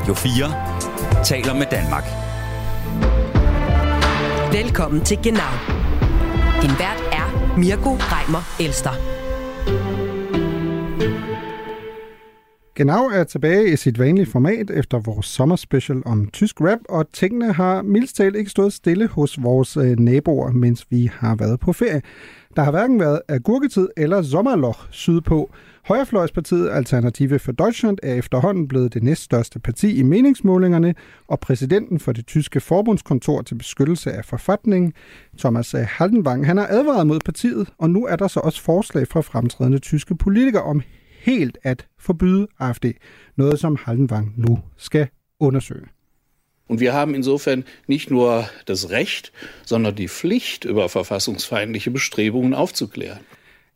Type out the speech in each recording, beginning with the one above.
Radio 4 taler med Danmark. Velkommen til Genau. Din vært er Mirko Reimer Elster. Genau er tilbage i sit vanlige format efter vores sommerspecial om tysk rap, og tingene har mildst talt ikke stået stille hos vores øh, naboer, mens vi har været på ferie. Der har hverken været agurketid eller sommerloch sydpå. Højrefløjspartiet Alternative for Deutschland er efterhånden blevet det næststørste parti i meningsmålingerne, og præsidenten for det tyske forbundskontor til beskyttelse af forfatningen, Thomas øh, Haldenwang, han har advaret mod partiet, og nu er der så også forslag fra fremtrædende tyske politikere om helt at forbyde AfD. Noget, som Haldenwang nu skal undersøge. Und wir haben insofern nicht nur das Recht, sondern die Pflicht, über verfassungsfeindliche Bestrebungen aufzuklären.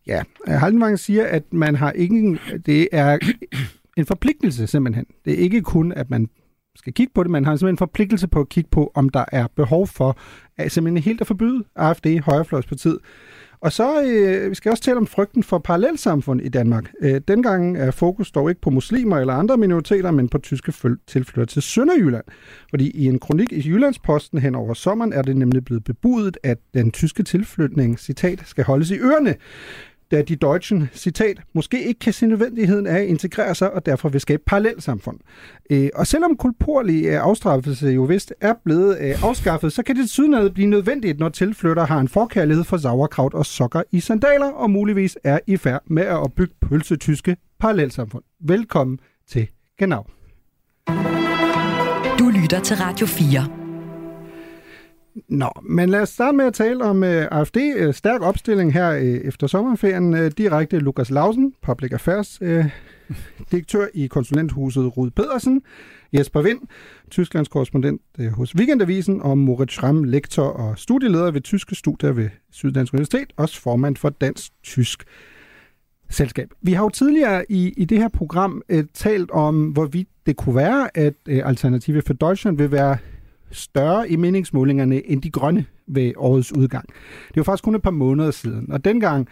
Ja, Haldenwang siger, at man har ingen, det er en forpligtelse simpelthen. Det er ikke kun, at man skal kigge på det, man har simpelthen en forpligtelse på at kigge på, om der er behov for at simpelthen helt at forbyde AfD, Højrefløjspartiet. Og så øh, vi skal også tale om frygten for parallelsamfund i Danmark. Øh, dengang er fokus dog ikke på muslimer eller andre minoriteter, men på tyske tilflytter til Sønderjylland. Fordi i en kronik i Jyllandsposten hen over sommeren er det nemlig blevet bebudet, at den tyske tilflytning, citat, skal holdes i ørerne da de Deutschen, citat, måske ikke kan se nødvendigheden af at integrere sig og derfor vil skabe parallelsamfund. Øh, og selvom kulturlig øh, afstraffelse jo vist er blevet øh, afskaffet, så kan det siden blive nødvendigt, når tilflytter har en forkærlighed for sauerkraut og sokker i sandaler og muligvis er i færd med at opbygge pølsetyske parallelsamfund. Velkommen til Genau. Du lytter til Radio 4. Nå, men lad os starte med at tale om øh, uh, AFD. Uh, øh, stærk opstilling her uh, efter sommerferien. Uh, direkte Lukas Lausen, Public Affairs uh, direktør i konsulenthuset Rud Pedersen. Jesper Vind, Tysklands korrespondent uh, hos Weekendavisen, og Moritz Schramm, lektor og studieleder ved tyske studier ved Syddansk Universitet, også formand for Dansk Tysk Selskab. Vi har jo tidligere i, i det her program uh, talt om, hvorvidt det kunne være, at uh, Alternative for Deutschland vil være større i meningsmålingerne end de grønne ved årets udgang. Det var faktisk kun et par måneder siden, og dengang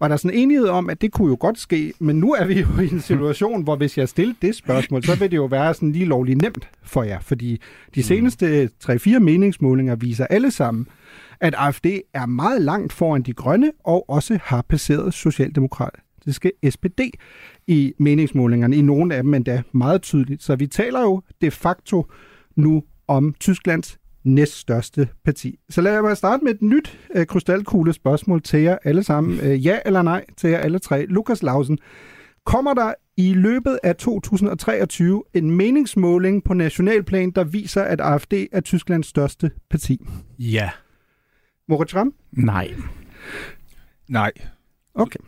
var der sådan enighed om, at det kunne jo godt ske, men nu er vi jo i en situation, hvor hvis jeg stiller det spørgsmål, så vil det jo være sådan lige lovligt nemt for jer, fordi de mm. seneste 3-4 meningsmålinger viser alle sammen, at AFD er meget langt foran de grønne og også har passeret socialdemokratiske SPD i meningsmålingerne, i nogle af dem endda meget tydeligt. Så vi taler jo de facto nu om Tysklands næststørste parti. Så lad mig starte med et nyt øh, krystalkugle spørgsmål til jer alle sammen. Øh, ja eller nej til jer alle tre. Lukas Lausen, kommer der i løbet af 2023 en meningsmåling på nationalplan, der viser, at AFD er Tysklands største parti? Ja. Moritz Ram? Nej. Nej. Okay.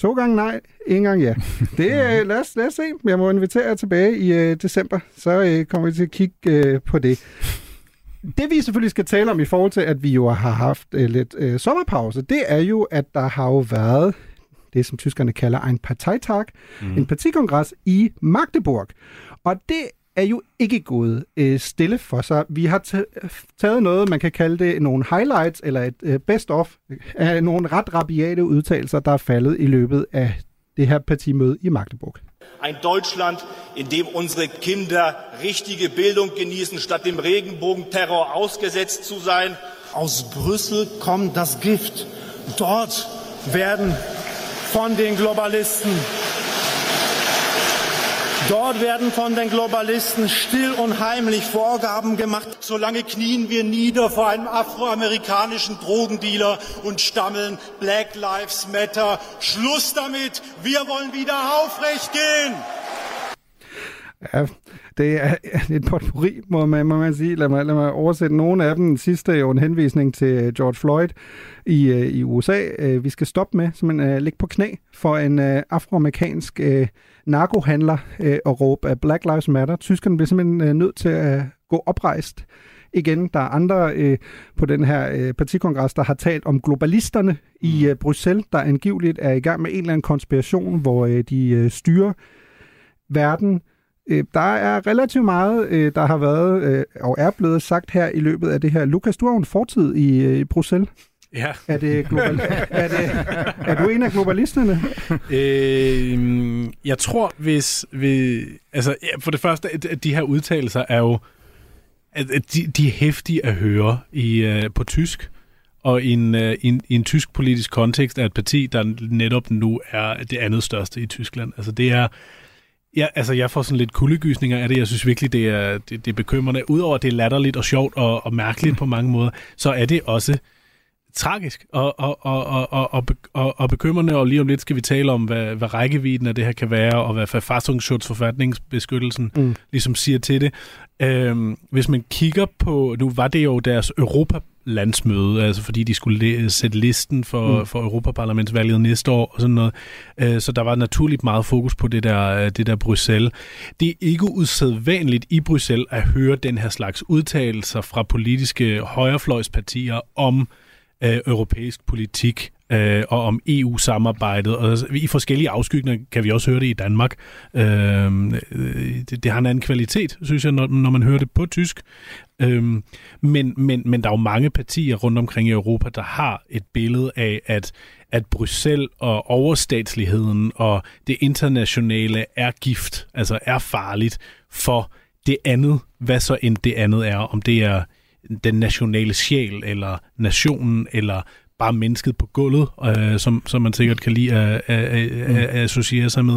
To gange nej, en gang ja. Det, øh, lad, os, lad os se. Jeg må invitere jer tilbage i øh, december, så øh, kommer vi til at kigge øh, på det. Det vi selvfølgelig skal tale om i forhold til, at vi jo har haft øh, lidt øh, sommerpause, det er jo, at der har jo været det, som tyskerne kalder en Parteitag, mm. en partikongres i Magdeburg. Og det er jo ikke gået øh, stille for sig. Vi har taget noget, man kan kalde det nogle highlights, eller et øh, best-of, af nogle ret rabiate udtalelser, der er faldet i løbet af det her partimøde i Magdeburg. Ein Deutschland, in dem unsere Kinder richtige Bildung genießen, statt dem Regenbogenterror ausgesetzt zu sein. Aus Brüssel kommt das Gift. Dort werden von den Globalisten Dort werden von den Globalisten still und heimlich Vorgaben gemacht. Solange knien wir nieder vor einem afroamerikanischen Drogendealer und stammeln Black Lives Matter. Schluss damit. Wir wollen wieder aufrecht gehen. Ja, det er et potpourri, må man, må man sige. Lad mig, lad mig oversætte nogle af dem. sidste er jo en henvisning til George Floyd i, øh, i USA. Øh, vi skal stoppe med simpelthen at ligge på knæ for en afroamerikansk narkohandler og råbe Black Lives Matter. Tyskerne bliver simpelthen nødt til at gå oprejst igen. Der er andre øh, på den her øh, partikongres, der har talt om globalisterne i øh, Bruxelles, der angiveligt er i gang med en eller anden konspiration, hvor øh, de øh, styrer verden Øh, der er relativt meget, øh, der har været øh, og er blevet sagt her i løbet af det her. Lukas, du har en fortid i, i Bruxelles. Ja. Er, det global... er, det... er du en af globalisterne? Øh, jeg tror, hvis vi... Altså, ja, for det første, at, de her udtalelser er jo... At, de, de er hæftige at høre i, uh, på tysk, og i en, uh, en, en tysk politisk kontekst er et parti, der netop nu er det andet største i Tyskland. Altså, det er... Ja, altså jeg får sådan lidt kuldegysninger af det. Jeg synes virkelig, det er, det, det er bekymrende. Udover at det er latterligt og sjovt og, og mærkeligt på mange måder, så er det også tragisk og, og, og, og, og, og, og, bekymrende, og lige om lidt skal vi tale om, hvad, hvad rækkevidden af det her kan være, og hvad forfatningsbeskyttelsen, mm. ligesom siger til det. Øhm, hvis man kigger på, nu var det jo deres Europa-landsmøde, altså fordi de skulle sætte listen for, mm. for Europaparlamentsvalget næste år og sådan noget, øh, så der var naturligt meget fokus på det der, det der Bruxelles. Det er ikke usædvanligt i Bruxelles at høre den her slags udtalelser fra politiske højrefløjspartier om øh, europæisk politik øh, og om EU-samarbejdet. Og altså, i forskellige afskygninger kan vi også høre det i Danmark. Øhm, øh, det, det har en anden kvalitet, synes jeg, når, når man hører det på tysk. Øh, men, men, men der er jo mange partier rundt omkring i Europa, der har et billede af, at at Bruxelles og overstatsligheden og det internationale er gift, altså er farligt for det andet, hvad så end det andet er, om det er den nationale sjæl, eller nationen, eller bare mennesket på gulvet, øh, som, som man sikkert kan lide at, at, at, at mm. associere sig med.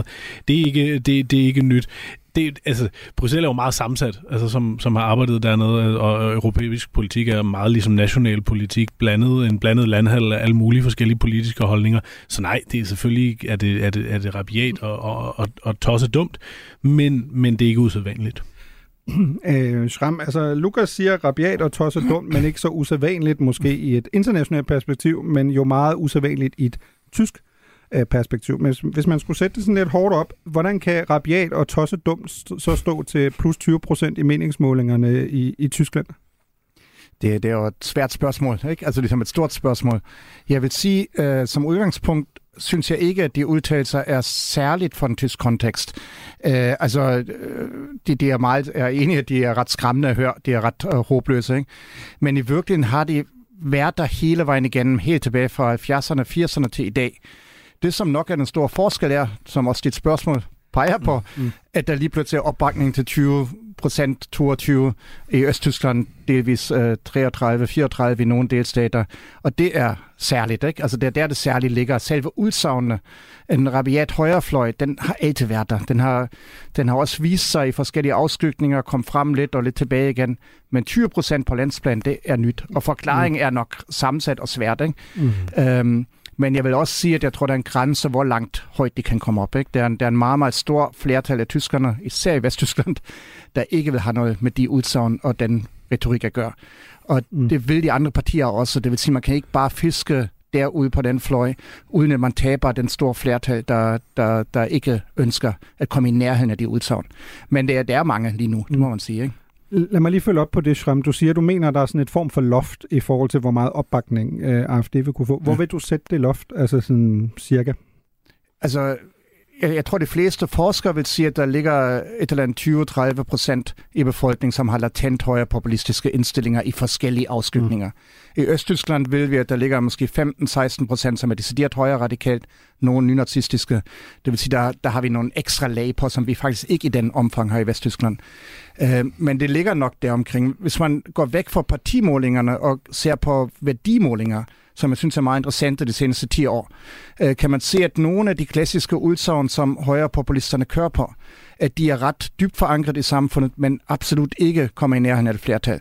Det er ikke, det, det er ikke nyt. Det, altså, Bruxelles er jo meget sammensat, altså, som, som har arbejdet dernede, og europæisk politik er meget ligesom national politik, blandet, en blandet landhandel af alle mulige forskellige politiske holdninger. Så nej, det er selvfølgelig er det, er det, er det rabiat og, og, og, og tosset dumt, men, men det er ikke usædvanligt. øh, Schram, altså Lukas siger rabiat og tosset dumt, men ikke så usædvanligt måske i et internationalt perspektiv, men jo meget usædvanligt i et tysk øh, perspektiv. Men hvis man skulle sætte det sådan lidt hårdt op, hvordan kan rabiat og tosset dumt så stå til plus 20 procent i meningsmålingerne i, i Tyskland? Det, det er jo et svært spørgsmål, ikke? altså ligesom et stort spørgsmål. Jeg vil sige, øh, som udgangspunkt, synes jeg ikke, at de udtalelser er særligt for den tysk kontekst. Øh, altså, øh, de, de er meget er enige, at de er ret skræmmende at høre, de er ret øh, håbløse, ikke? Men i virkeligheden har de været der hele vejen igennem, helt tilbage fra 70'erne og 80'erne til i dag. Det, som nok er den store forskel er, som også dit spørgsmål peger på, mm, mm. at der lige pludselig er opbakning til 20 procent 22 i Østtyskland, delvis øh, 33-34 i nogle delstater. Og det er særligt, ikke? Altså det er der, det særligt ligger. Selve udsagnene, en rabiat højrefløj, den har altid været der. Den har, den har også vist sig i forskellige afskygninger, kom frem lidt og lidt tilbage igen. Men 20 procent på landsplan, det er nyt. Og forklaringen mm. er nok sammensat og svært, ikke? Mm. Øhm, men jeg vil også sige, at jeg tror, der er en grænse, hvor langt højt de kan komme op. Ikke? Der, er en, der er en meget, meget stor flertal af tyskerne, især i Vesttyskland, der ikke vil have noget med de udsagn og den retorik at gøre. Og mm. det vil de andre partier også. Det vil sige, at man kan ikke bare fiske derude på den fløj, uden at man taber den store flertal, der, der, der ikke ønsker at komme i nærheden af de udsagn. Men det er, der er mange lige nu, det må man sige. Ikke? Lad mig lige følge op på det, Schramm. Du siger, du mener, at der er sådan et form for loft i forhold til, hvor meget opbakning øh, AFD vil kunne få. Hvor ja. vil du sætte det loft, altså sådan cirka? Altså, jeg, tror, de fleste forskere vil sige, at der ligger et eller andet 20-30 procent i befolkningen, som har latent højere populistiske indstillinger i forskellige afskygninger. Mm. I Østtyskland vil vi, at der ligger måske 15-16 procent, som er decideret højere radikalt, nogle nynazistiske. Det vil sige, der, der har vi nogle ekstra lag på, som vi faktisk ikke i den omfang har i Vesttyskland. Uh, men det ligger nok der omkring. Hvis man går væk fra partimålingerne og ser på værdimålinger, som jeg synes er meget interessante de seneste 10 år, øh, kan man se, at nogle af de klassiske udsagn, som højrepopulisterne kører på, at de er ret dybt forankret i samfundet, men absolut ikke kommer i nærheden af et flertal.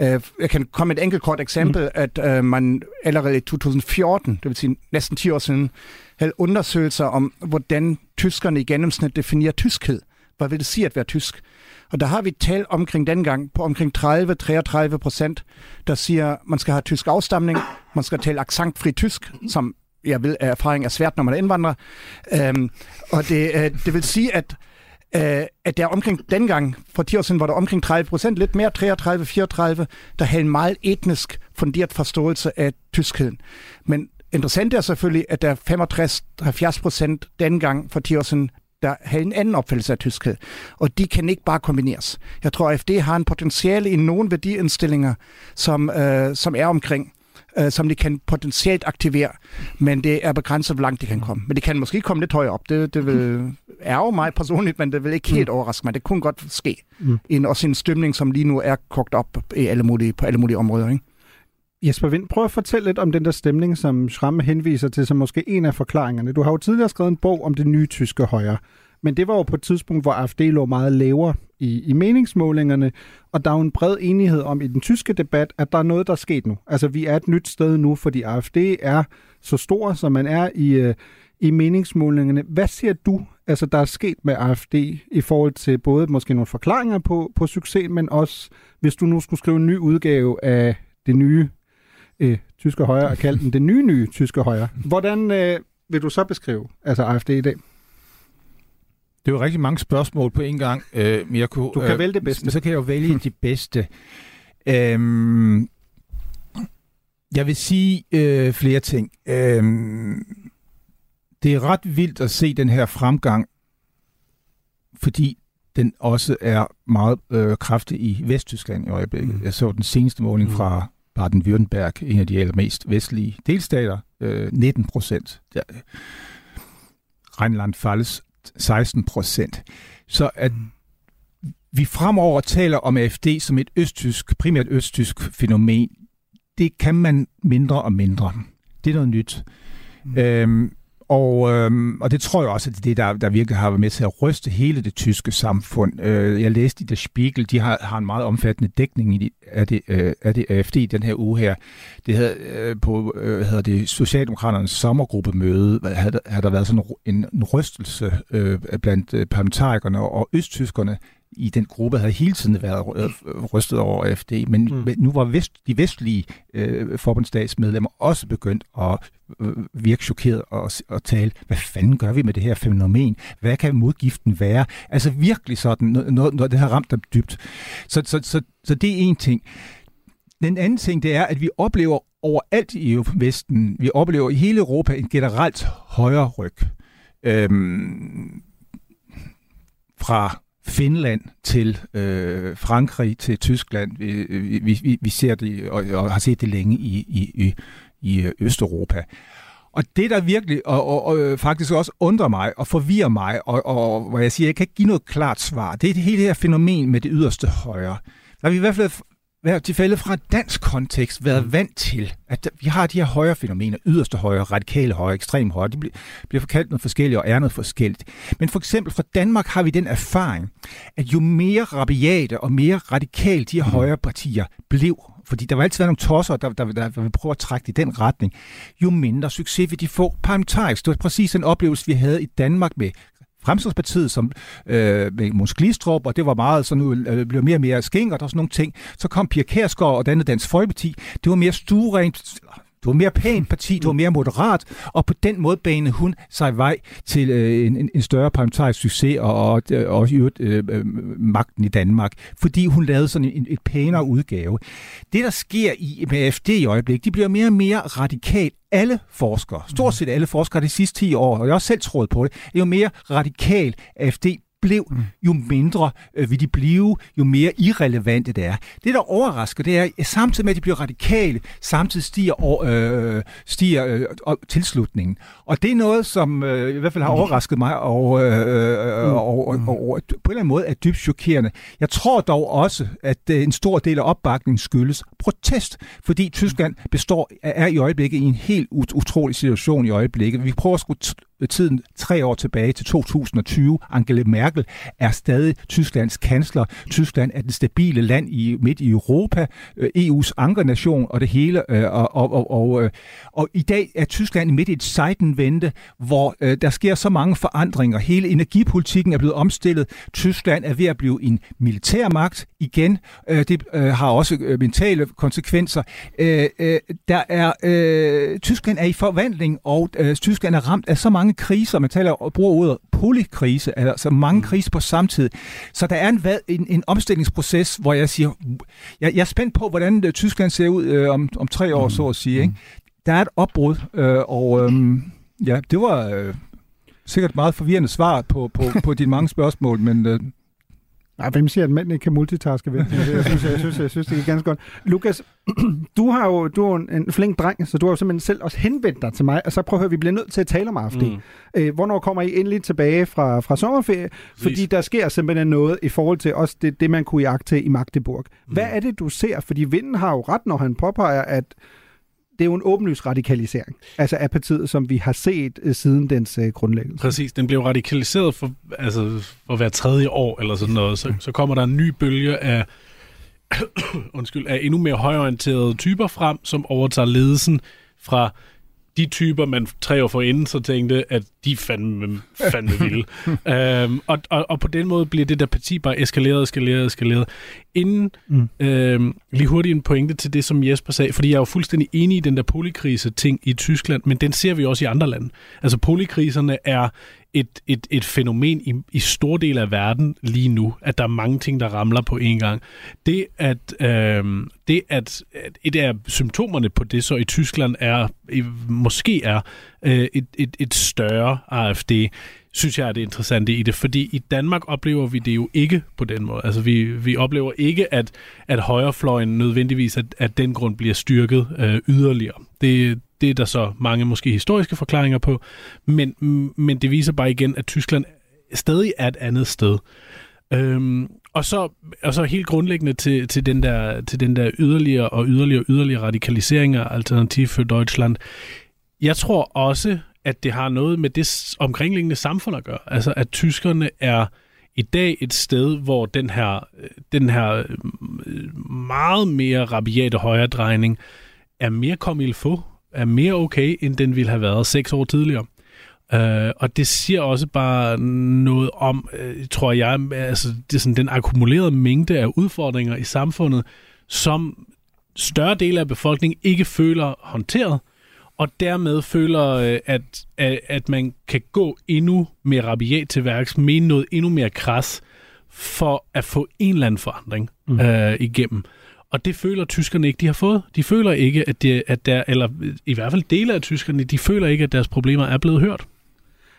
Øh, jeg kan komme et enkelt kort eksempel, mm. at øh, man allerede i 2014, det vil sige næsten 10 år siden, havde undersøgelser om, hvordan tyskerne i gennemsnit definerer tyskhed. Hvad vil det sige at være tysk? Og der har vi tal omkring dengang på omkring 30-33 procent, der siger, man skal have tysk afstamning, man skal tale accentfri tysk, som jeg ved af erfaring er svært, når man er indvandrer. Øhm, og det, øh, det vil sige, at øh, at der omkring dengang, for 10 år siden, var der omkring 30 procent, lidt mere 33-34, der havde en meget etnisk funderet forståelse af tyskheden. Men interessant er selvfølgelig, at der er 65-70 procent dengang for 10 år siden, der havde en anden opfattelse af tyskhed. Og de kan ikke bare kombineres. Jeg tror, at AFD har en potentiale i nogle værdiindstillinger, som, øh, som er omkring øh, som de kan potentielt aktivere, men det er begrænset, hvor langt de kan komme. Men de kan måske komme lidt højere op. Det, det vil ærge mig personligt, men det vil ikke helt overraske mig. Det kunne godt ske. Mm. En, også en stemning, som lige nu er kogt op i alle mulige, på alle mulige områder. Ikke? Jesper Vind, prøv at fortælle lidt om den der stemning, som Schramme henviser til som måske en af forklaringerne. Du har jo tidligere skrevet en bog om det nye tyske højre, men det var jo på et tidspunkt, hvor AfD lå meget lavere i, i meningsmålingerne, og der er jo en bred enighed om i den tyske debat, at der er noget, der er sket nu. Altså, vi er et nyt sted nu, fordi AfD er så stor, som man er i, øh, i meningsmålingerne. Hvad ser du, altså, der er sket med AfD i forhold til både måske nogle forklaringer på, på succes, men også, hvis du nu skulle skrive en ny udgave af det nye øh, tyske højre, og kalde den det nye, nye tyske højre. Hvordan øh, vil du så beskrive altså AfD i dag? Det er jo rigtig mange spørgsmål på en gang, øh, Mirko. Du kan vælge det bedste. Så kan jeg jo vælge de bedste. Øhm, jeg vil sige øh, flere ting. Øhm, det er ret vildt at se den her fremgang, fordi den også er meget øh, kraftig i Vesttyskland i øjeblikket. Mm. Jeg så den seneste måling mm. fra Baden-Württemberg, en af de allermest vestlige delstater, øh, 19 procent. Ja. Rheinland-Pfalz 16 procent. Så at vi fremover taler om AFD som et østtysk, primært østtysk fænomen, det kan man mindre og mindre. Det er noget nyt. Mm. Øhm, og, øhm, og det tror jeg også, at det er det, der, der virkelig har været med til at ryste hele det tyske samfund. Øh, jeg læste i Der Spiegel, de har, har en meget omfattende dækning i de, af, det, øh, af det AFD den her uge her. Det havde, øh, på øh, hedder det, Socialdemokraternes sommergruppemøde, havde, havde der været sådan en, en rystelse øh, blandt øh, parlamentarikerne og østtyskerne i den gruppe havde hele tiden været rystet over AFD, men, mm. men nu var vest, de vestlige øh, forbundsdagsmedlemmer også begyndt at øh, virke chokeret og, og tale, hvad fanden gør vi med det her fænomen? Hvad kan modgiften være? Altså virkelig sådan, når, når det har ramt dem dybt. Så, så, så, så det er en ting. Den anden ting, det er, at vi oplever overalt i Vesten, vi oplever i hele Europa en generelt højere ryg. Øhm, fra Finland til øh, Frankrig til Tyskland. Vi, vi, vi, vi ser det og, og har set det længe i, i, i, i øh, Østeuropa. Og det, der virkelig og, og, og øh, faktisk også undrer mig og forvirrer mig, og, og hvor jeg siger, jeg kan ikke give noget klart svar, det er det hele det her fænomen med det yderste højre. Der har vi i hvert fald været tilfælde fra dansk kontekst været mm. vant til, at vi har de her højre fænomener, yderste højre, radikale højre, ekstrem højre, de bliver forkaldt noget forskelligt og er noget forskelligt. Men for eksempel fra Danmark har vi den erfaring, at jo mere rabiate og mere radikale de her mm. højre partier blev, fordi der var altid nogle tosser, der, der, der, der vil prøve at trække i den retning, jo mindre succes vil de få parlamentarisk. Det var præcis den oplevelse, vi havde i Danmark med Fremskridspartiet som, øh, med Måns Glistrup, og det var meget sådan, øh, blev mere og mere skængert og sådan nogle ting. Så kom Pia Kærsgaard og dannede Dansk Folkeparti. Det var mere stuerent, det var mere pænt parti, det var mere moderat, og på den måde banede hun sig vej til øh, en, en større parlamentarisk succes og, og, og også i øvrigt øh, øh, magten i Danmark, fordi hun lavede sådan en, et pænere udgave. Det, der sker i, med AFD i øjeblikket, de bliver mere og mere radikalt alle forskere, stort set alle forskere de sidste 10 år, og jeg har også selv troet på det, er jo mere radikal AFD blev, mm. jo mindre øh, vil de blive, jo mere irrelevante det er. Det, der overrasker, det er, at samtidig med, at de bliver radikale, samtidig stiger, øh, stiger øh, tilslutningen. Og det er noget, som øh, i hvert fald har overrasket mig, og, øh, øh, og, og, og, og på en eller anden måde er dybt chokerende. Jeg tror dog også, at øh, en stor del af opbakningen skyldes protest, fordi Tyskland består, er i øjeblikket i en helt ut- utrolig situation i øjeblikket. Vi prøver at skrue tiden tre år tilbage til 2020. Angela Merkel er stadig Tysklands kansler. Tyskland er det stabile land i midt i Europa, EU's ankernation og det hele. Og, og, og, og, og i dag er Tyskland midt i et sejtenvente, hvor der sker så mange forandringer. Hele energipolitikken er blevet omstillet. Tyskland er ved at blive en militærmagt igen. Det har også mentale konsekvenser. Der er Tyskland er i forvandling, og Tyskland er ramt af så mange mange kriser, man taler og bruger ordet polykrise, altså mange mm. kriser på samme tid. Så der er en, en, en omstillingsproces, hvor jeg siger, jeg, jeg er spændt på, hvordan øh, Tyskland ser ud øh, om, om tre år, mm. så at sige. Ikke? Mm. Der er et opbrud, øh, og øh, ja, det var øh, sikkert meget forvirrende svar på, på, på dine mange spørgsmål, men... Øh, Nej, hvem siger, at mænd ikke kan multitaske? Ved? Jeg synes, jeg, synes, jeg synes, det er ganske godt. Lukas, du har jo du er en flink dreng, så du har jo simpelthen selv også henvendt dig til mig, og så prøv at høre, vi bliver nødt til at tale om AFD. Mm. Øh, hvornår kommer I endelig tilbage fra, fra sommerferie? Fordi der sker simpelthen noget i forhold til også det, det man kunne jagte i Magdeburg. Hvad mm. er det, du ser? Fordi Vinden har jo ret, når han påpeger, at det er jo en åbenlys radikalisering, altså af partiet, som vi har set øh, siden dens øh, grundlæggelse. Præcis, den blev radikaliseret for, altså, for hver tredje år eller sådan noget. Så, så kommer der en ny bølge af, undskyld, af endnu mere højorienterede typer frem, som overtager ledelsen fra de typer, man tre år forinden så tænkte, at de fandme, fandme vilde. øhm, og, og, og på den måde bliver det der parti bare eskaleret, eskaleret, eskaleret. Inden mm. øhm, lige hurtigt en pointe til det, som Jesper sagde, fordi jeg er jo fuldstændig enig i den der polikrise-ting i Tyskland, men den ser vi også i andre lande. Altså polikriserne er et, et, et fænomen i, i store dele af verden lige nu, at der er mange ting, der ramler på en gang. Det, at, øh, det at, at et af symptomerne på det så i Tyskland er, måske er øh, et, et, et større AFD, synes jeg er det interessante i det, fordi i Danmark oplever vi det jo ikke på den måde. Altså vi, vi oplever ikke, at, at højrefløjen nødvendigvis, at, at den grund bliver styrket øh, yderligere. Det, det er der så mange måske historiske forklaringer på, men, men det viser bare igen, at Tyskland stadig er et andet sted. Øhm, og, så, og så helt grundlæggende til, til, den der, til den der yderligere og yderligere og yderligere radikalisering af Alternativ for Deutschland. Jeg tror også, at det har noget med det omkringliggende samfund at gøre. Altså, at tyskerne er i dag et sted, hvor den her, den her øh, meget mere rabiate højredrejning er mere kommet få er mere okay, end den ville have været seks år tidligere. Uh, og det siger også bare noget om, uh, tror jeg, altså det er sådan den akkumulerede mængde af udfordringer i samfundet, som større dele af befolkningen ikke føler håndteret, og dermed føler, uh, at, at, at man kan gå endnu mere rabiat til værks, mene noget endnu mere kras, for at få en eller anden forandring mm. uh, igennem. Og det føler tyskerne ikke, de har fået. De føler ikke, at, det, at der, eller i hvert fald dele af tyskerne, de føler ikke, at deres problemer er blevet hørt.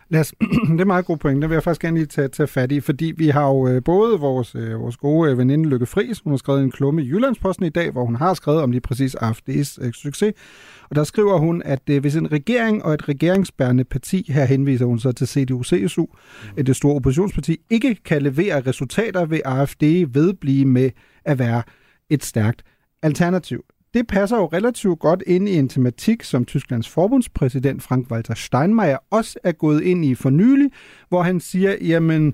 Lad os, det er meget god point. Det vil jeg faktisk gerne lige tage, tage fat i, fordi vi har jo øh, både vores, øh, vores gode øh, veninde Lykke Friis, hun har skrevet en klumme i Jyllandsposten i dag, hvor hun har skrevet om lige præcis AFD's øh, succes. Og der skriver hun, at øh, hvis en regering og et regeringsbærende parti, her henviser hun så til CDU-CSU, mm. det store oppositionsparti, ikke kan levere resultater, vil AFD vedblive med at være et stærkt alternativ. Det passer jo relativt godt ind i en tematik, som Tysklands forbundspræsident Frank-Walter Steinmeier også er gået ind i for nylig, hvor han siger, jamen,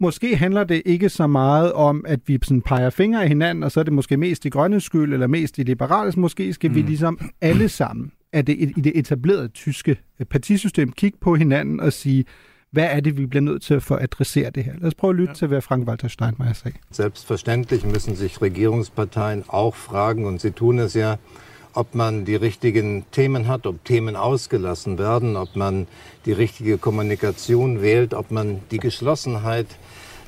måske handler det ikke så meget om, at vi sådan peger fingre af hinanden, og så er det måske mest i grønne skyld, eller mest i liberales. Måske skal mm. vi ligesom alle sammen, at det i det etablerede tyske partisystem, kigge på hinanden og sige, hvad er det, vi bliver nødt til for at adressere det her? Lad os prøve at lytte ja. til, hvad Frank-Walter Steinmeier sagde. Selbstverständlich müssen sich Regierungsparteien auch fragen, und sie tun es ja, ob man die richtigen Themen hat, ob Themen ausgelassen werden, ob man die richtige Kommunikation wählt, ob man die Geschlossenheit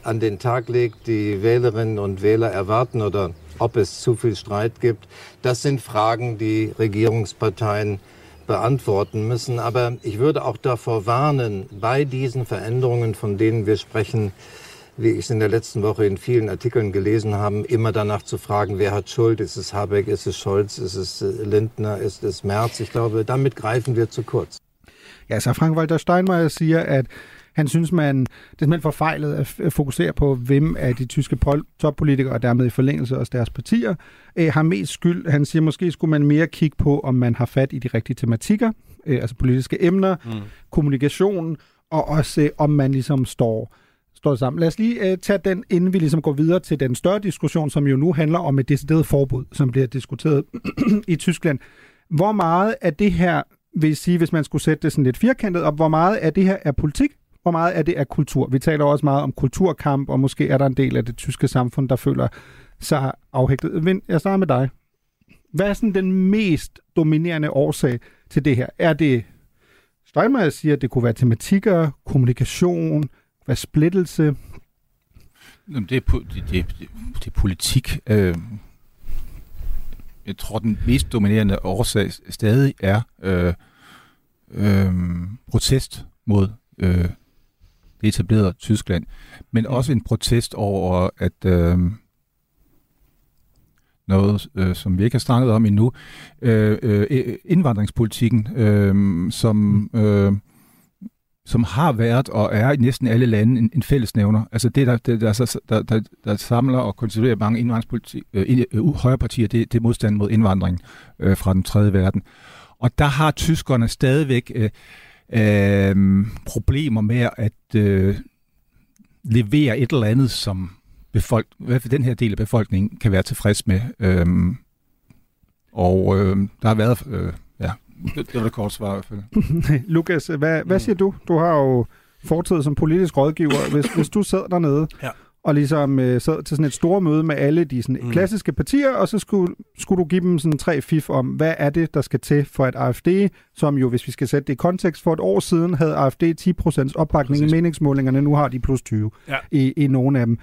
an den Tag legt, die Wählerinnen und Wähler erwarten oder ob es zu viel Streit gibt. Das sind Fragen, die Regierungsparteien beantworten müssen. Aber ich würde auch davor warnen, bei diesen Veränderungen, von denen wir sprechen, wie ich es in der letzten Woche in vielen Artikeln gelesen habe, immer danach zu fragen, wer hat Schuld? Ist es Habeck, ist es Scholz, ist es äh, Lindner, ist es Merz? Ich glaube, damit greifen wir zu kurz. Ja, så Frank-Walter Steinmeier siger, at Han synes, man det er simpelthen forfejlet at fokusere på, hvem af de tyske toppolitikere, og dermed i forlængelse også deres partier, øh, har mest skyld. Han siger, måske skulle man mere kigge på, om man har fat i de rigtige tematikker, øh, altså politiske emner, mm. kommunikation, og også øh, om man ligesom står står sammen. Lad os lige uh, tage den, inden vi ligesom går videre til den større diskussion, som jo nu handler om et decideret forbud, som bliver diskuteret i Tyskland. Hvor meget af det her, vil jeg sige, hvis man skulle sætte det sådan lidt firkantet op, hvor meget af det her er politik, hvor meget af det er kultur. Vi taler også meget om kulturkamp, og måske er der en del af det tyske samfund, der føler sig afhægtet. Vind, jeg starter med dig. Hvad er sådan den mest dominerende årsag til det her? Er det, Steinmeier siger, at det kunne være tematikker, kommunikation, hvad splittelse? Det er, det, det, det er politik. Øh, jeg tror, den mest dominerende årsag stadig er øh, øh, protest mod øh, det etablerede Tyskland, men også en protest over, at øh, noget, øh, som vi ikke har snakket om endnu, øh, øh, indvandringspolitikken, øh, som... Øh, som har været og er i næsten alle lande en, en fællesnævner. Altså det, der, det, der, der, der, der samler og konstituerer mange indvandringspolitik, øh, øh, højrepartier, det, det er modstand mod indvandring øh, fra den tredje verden. Og der har tyskerne stadigvæk øh, øh, problemer med at øh, levere et eller andet, som befolk, i hvert fald den her del af befolkningen kan være tilfreds med. Øh, og øh, der har været... Øh, ja, det, var det kort svar i hvert fald. Lukas, hvad, hvad siger du? Du har jo fortid som politisk rådgiver. Hvis, hvis du sad dernede Ja. Og ligesom øh, sad til sådan et stort møde med alle de sådan, mm. klassiske partier, og så skulle, skulle du give dem sådan tre fif om, hvad er det, der skal til for at AFD, som jo, hvis vi skal sætte det i kontekst, for et år siden havde AFD 10% opbakning Præcis. i meningsmålingerne, nu har de plus 20 Ja. i, i nogle af dem.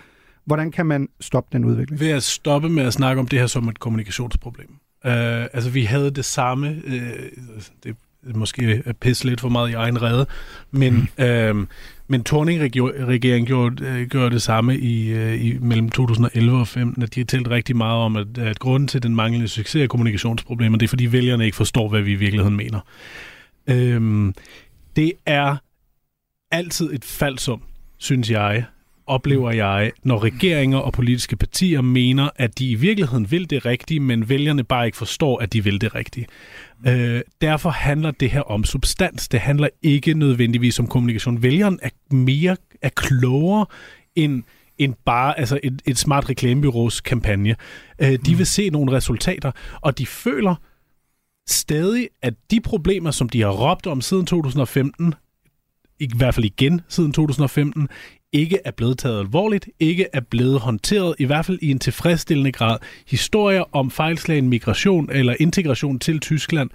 Hvordan kan man stoppe den udvikling? Ved at stoppe med at snakke om det her som et kommunikationsproblem. Uh, altså, vi havde det samme, uh, det måske pisse lidt for meget i egen redde, men, mm. uh, men Torning-regeringen gjorde, øh, gjorde det samme i, øh, i mellem 2011 og 2015, at de har talt rigtig meget om, at, at grunden til den manglende succes af kommunikationsproblemer, det er, fordi vælgerne ikke forstår, hvad vi i virkeligheden mener. Øhm, det er altid et falsum, synes jeg, oplever jeg, når regeringer og politiske partier mener, at de i virkeligheden vil det rigtige, men vælgerne bare ikke forstår, at de vil det rigtige. Øh, derfor handler det her om substans. Det handler ikke nødvendigvis om kommunikation. Vælgeren er mere er klogere end end bare altså et, et smart reklamebyrås kampagne. Øh, de vil se nogle resultater, og de føler stadig, at de problemer, som de har råbt om siden 2015, i hvert fald igen siden 2015, ikke er blevet taget alvorligt, ikke er blevet håndteret, i hvert fald i en tilfredsstillende grad. Historier om fejlslagen migration eller integration til Tyskland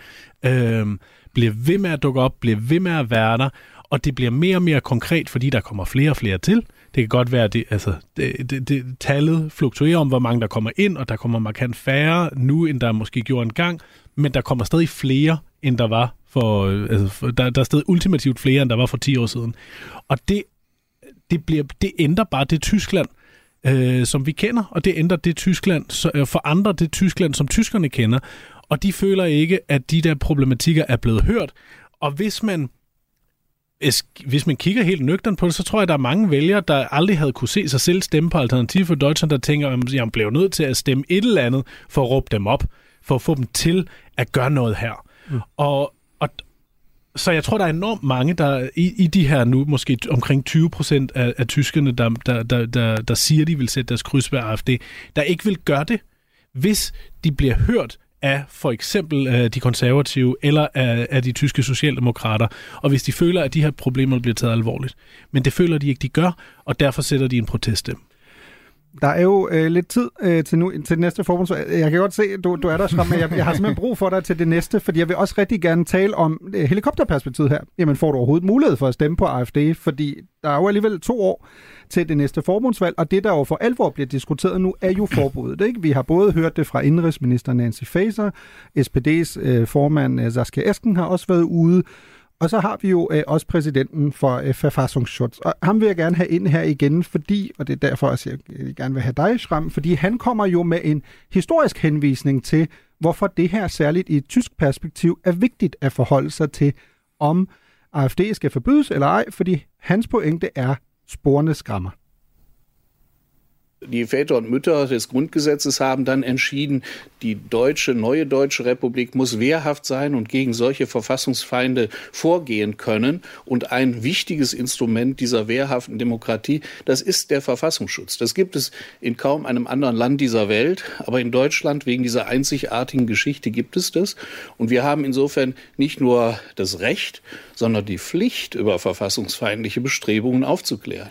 øh, bliver ved med at dukke op, bliver ved med at være der, og det bliver mere og mere konkret, fordi der kommer flere og flere til. Det kan godt være, at det, altså, det, det, det, tallet fluktuerer om, hvor mange der kommer ind, og der kommer markant færre nu, end der måske gjorde engang, men der kommer stadig flere, end der var for, altså, for der, der er stadig ultimativt flere, end der var for 10 år siden. Og det, det, bliver, det ændrer bare det Tyskland, øh, som vi kender, og det ændrer det Tyskland, så, øh, for andre det Tyskland, som tyskerne kender. Og de føler ikke, at de der problematikker er blevet hørt. Og hvis man hvis man kigger helt nøgtern på det, så tror jeg, der er mange vælgere, der aldrig havde kunne se sig selv stemme på Alternativ for Deutschland, der tænker, at jeg bliver nødt til at stemme et eller andet for at råbe dem op, for at få dem til at gøre noget her. Mm. Og, så jeg tror, der er enormt mange, der i, i de her nu, måske omkring 20 procent af, af tyskerne, der, der, der, der, der siger, de vil sætte deres kryds ved AFD, der ikke vil gøre det, hvis de bliver hørt af for eksempel af de konservative eller af, af de tyske socialdemokrater, og hvis de føler, at de her problemer bliver taget alvorligt. Men det føler de ikke, de gør, og derfor sætter de en proteststemme. Der er jo øh, lidt tid øh, til nu til det næste forbundsvalg. Øh, jeg kan godt se, at du, du er der, Schramm, men jeg, jeg har simpelthen brug for dig til det næste, fordi jeg vil også rigtig gerne tale om øh, helikopterperspektivet her. Jamen får du overhovedet mulighed for at stemme på AFD, fordi der er jo alligevel to år til det næste forbundsvalg, og det, der jo for alvor bliver diskuteret nu, er jo forbuddet. Ikke? Vi har både hørt det fra indrigsminister Nancy Faeser, SPD's øh, formand øh, Saskia Esken har også været ude, og så har vi jo øh, også præsidenten for øh, Verfassungsschutz. Og ham vil jeg gerne have ind her igen, fordi, og det er derfor, at jeg gerne vil have dig, Schramm, fordi han kommer jo med en historisk henvisning til, hvorfor det her særligt i et tysk perspektiv er vigtigt at forholde sig til, om AFD skal forbydes eller ej, fordi hans pointe er, sporene skræmmer. Die Väter und Mütter des Grundgesetzes haben dann entschieden, die deutsche, neue deutsche Republik muss wehrhaft sein und gegen solche Verfassungsfeinde vorgehen können. Und ein wichtiges Instrument dieser wehrhaften Demokratie, das ist der Verfassungsschutz. Das gibt es in kaum einem anderen Land dieser Welt, aber in Deutschland wegen dieser einzigartigen Geschichte gibt es das. Und wir haben insofern nicht nur das Recht, sondern die Pflicht, über verfassungsfeindliche Bestrebungen aufzuklären.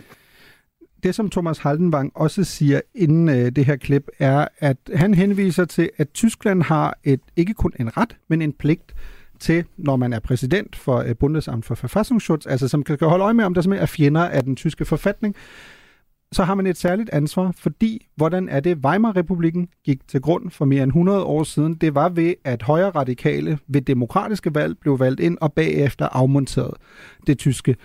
Det, som Thomas Haldenwang også siger inden øh, det her klip, er, at han henviser til, at Tyskland har et ikke kun en ret, men en pligt til, når man er præsident for øh, Bundesamt for Verfassungsschutz, altså som kan holde øje med, om der simpelthen er fjender af den tyske forfatning, så har man et særligt ansvar, fordi hvordan er det, Weimar-republiken gik til grund for mere end 100 år siden, det var ved, at højre radikale ved demokratiske valg blev valgt ind og bagefter afmonteret det tyske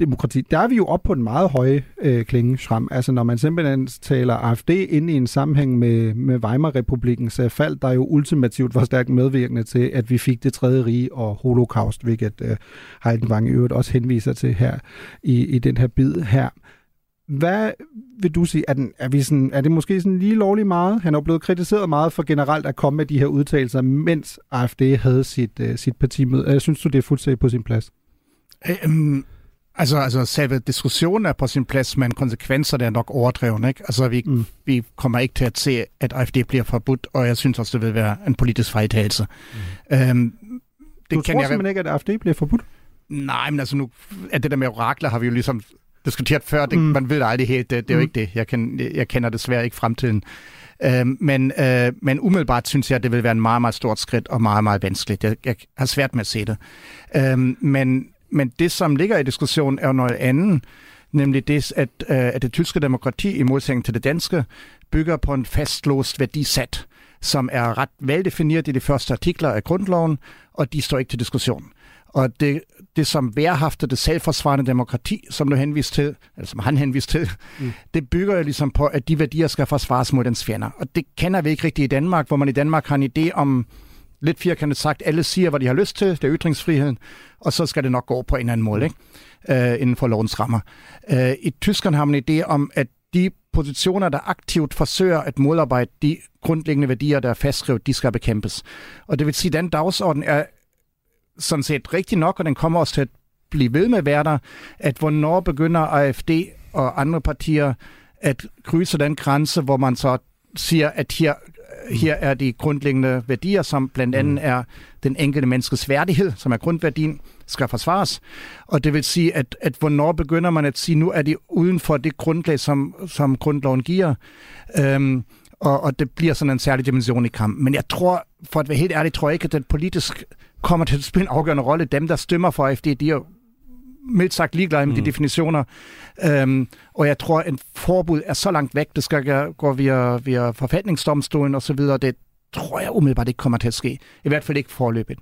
demokrati, der er vi jo op på en meget høj øh, klingeschram. Altså når man simpelthen taler AFD ind i en sammenhæng med, med Weimar-republikens øh, fald, der jo ultimativt var stærkt medvirkende til, at vi fik det tredje rige og holocaust, hvilket øh, Heidenvang i øvrigt også henviser til her i, i den her bid her. Hvad vil du sige? Er, den, er, vi sådan, er det måske sådan lige lovligt meget? Han er jo blevet kritiseret meget for generelt at komme med de her udtalelser, mens AFD havde sit, uh, sit partimøde. Jeg synes du, det er fuldstændig på sin plads? Øhm, altså, altså selve diskussionen er på sin plads, men konsekvenserne er nok overdrevet. Ikke? Altså, vi, mm. vi kommer ikke til at se, at AFD bliver forbudt, og jeg synes også, det vil være en politisk fejltagelse. Mm. Øhm, det du kan tror jeg... simpelthen ikke, at AFD bliver forbudt? Nej, men altså nu, at det der med orakler har vi jo ligesom diskuteret før. Det, mm. Man ved aldrig helt, det, det er jo mm. ikke det. Jeg, kan, jeg kender desværre ikke fremtiden. Øh, men, øh, men umiddelbart synes jeg, at det vil være en meget, meget stort skridt og meget, meget vanskeligt. Jeg, jeg har svært med at se det. Øh, men, men det, som ligger i diskussionen, er noget andet, nemlig det, at, øh, at det tyske demokrati i modsætning til det danske bygger på en fastlåst værdisæt, som er ret veldefineret i de første artikler af grundloven, og de står ikke til diskussion. Og det, det som værhaftet, det selvforsvarende demokrati, som du henviste til, eller som han henviste til, mm. det bygger jo ligesom på, at de værdier skal forsvares mod dens fjender. Og det kender vi ikke rigtigt i Danmark, hvor man i Danmark har en idé om, lidt firkantet sagt, alle siger, hvad de har lyst til, det er ytringsfriheden, og så skal det nok gå på en eller anden måde, ikke? Uh, inden for lovens rammer. Uh, I Tyskland har man en idé om, at de positioner, der aktivt forsøger at modarbejde de grundlæggende værdier, der er fastskrevet, de skal bekæmpes. Og det vil sige, at den dagsorden er sådan set rigtig nok, og den kommer også til at blive ved med at være der, at hvornår begynder AFD og andre partier at krydse den grænse, hvor man så siger, at her, her er de grundlæggende værdier, som blandt andet mm. er den enkelte menneskes værdighed, som er grundværdien, skal forsvares. Og det vil sige, at, at hvornår begynder man at sige, nu er de uden for det grundlag, som, som grundloven giver. Øhm, og, og det bliver sådan en særlig dimension i kampen. Men jeg tror, for at være helt ærlig, tror jeg ikke, at den politisk kommer til at spille en afgørende rolle. Dem, der stemmer for AFD, de er mildt sagt ligeglade med mm. de definitioner. Øhm, og jeg tror, at en forbud er så langt væk, det skal gå via, via forfatningsdomstolen osv., det tror jeg umiddelbart ikke kommer til at ske. I hvert fald ikke forløbet.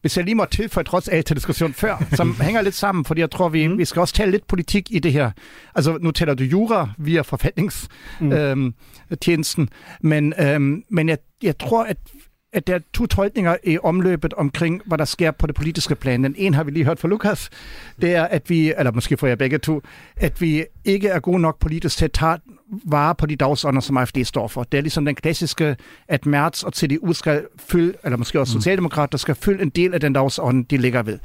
Hvis jeg lige må tilføje trods alt til diskussion før, som hænger lidt sammen, fordi jeg tror, vi, mm. vi skal også tale lidt politik i det her. Altså, nu taler du jura via forfatningstjenesten, mm. øhm, men, øhm, men jeg, jeg tror, at at der er to tolkninger i omløbet omkring, hvad der sker på det politiske plan. Den ene har vi lige hørt fra Lukas, det er, at vi, eller måske får jeg begge to, at vi ikke er gode nok politisk til at tage vare på de dagsordner, som AFD står for. Det er ligesom den klassiske, at Merz og CDU skal fylde, eller måske også mm. Socialdemokrater skal fylde en del af den dagsorden, de ligger ved.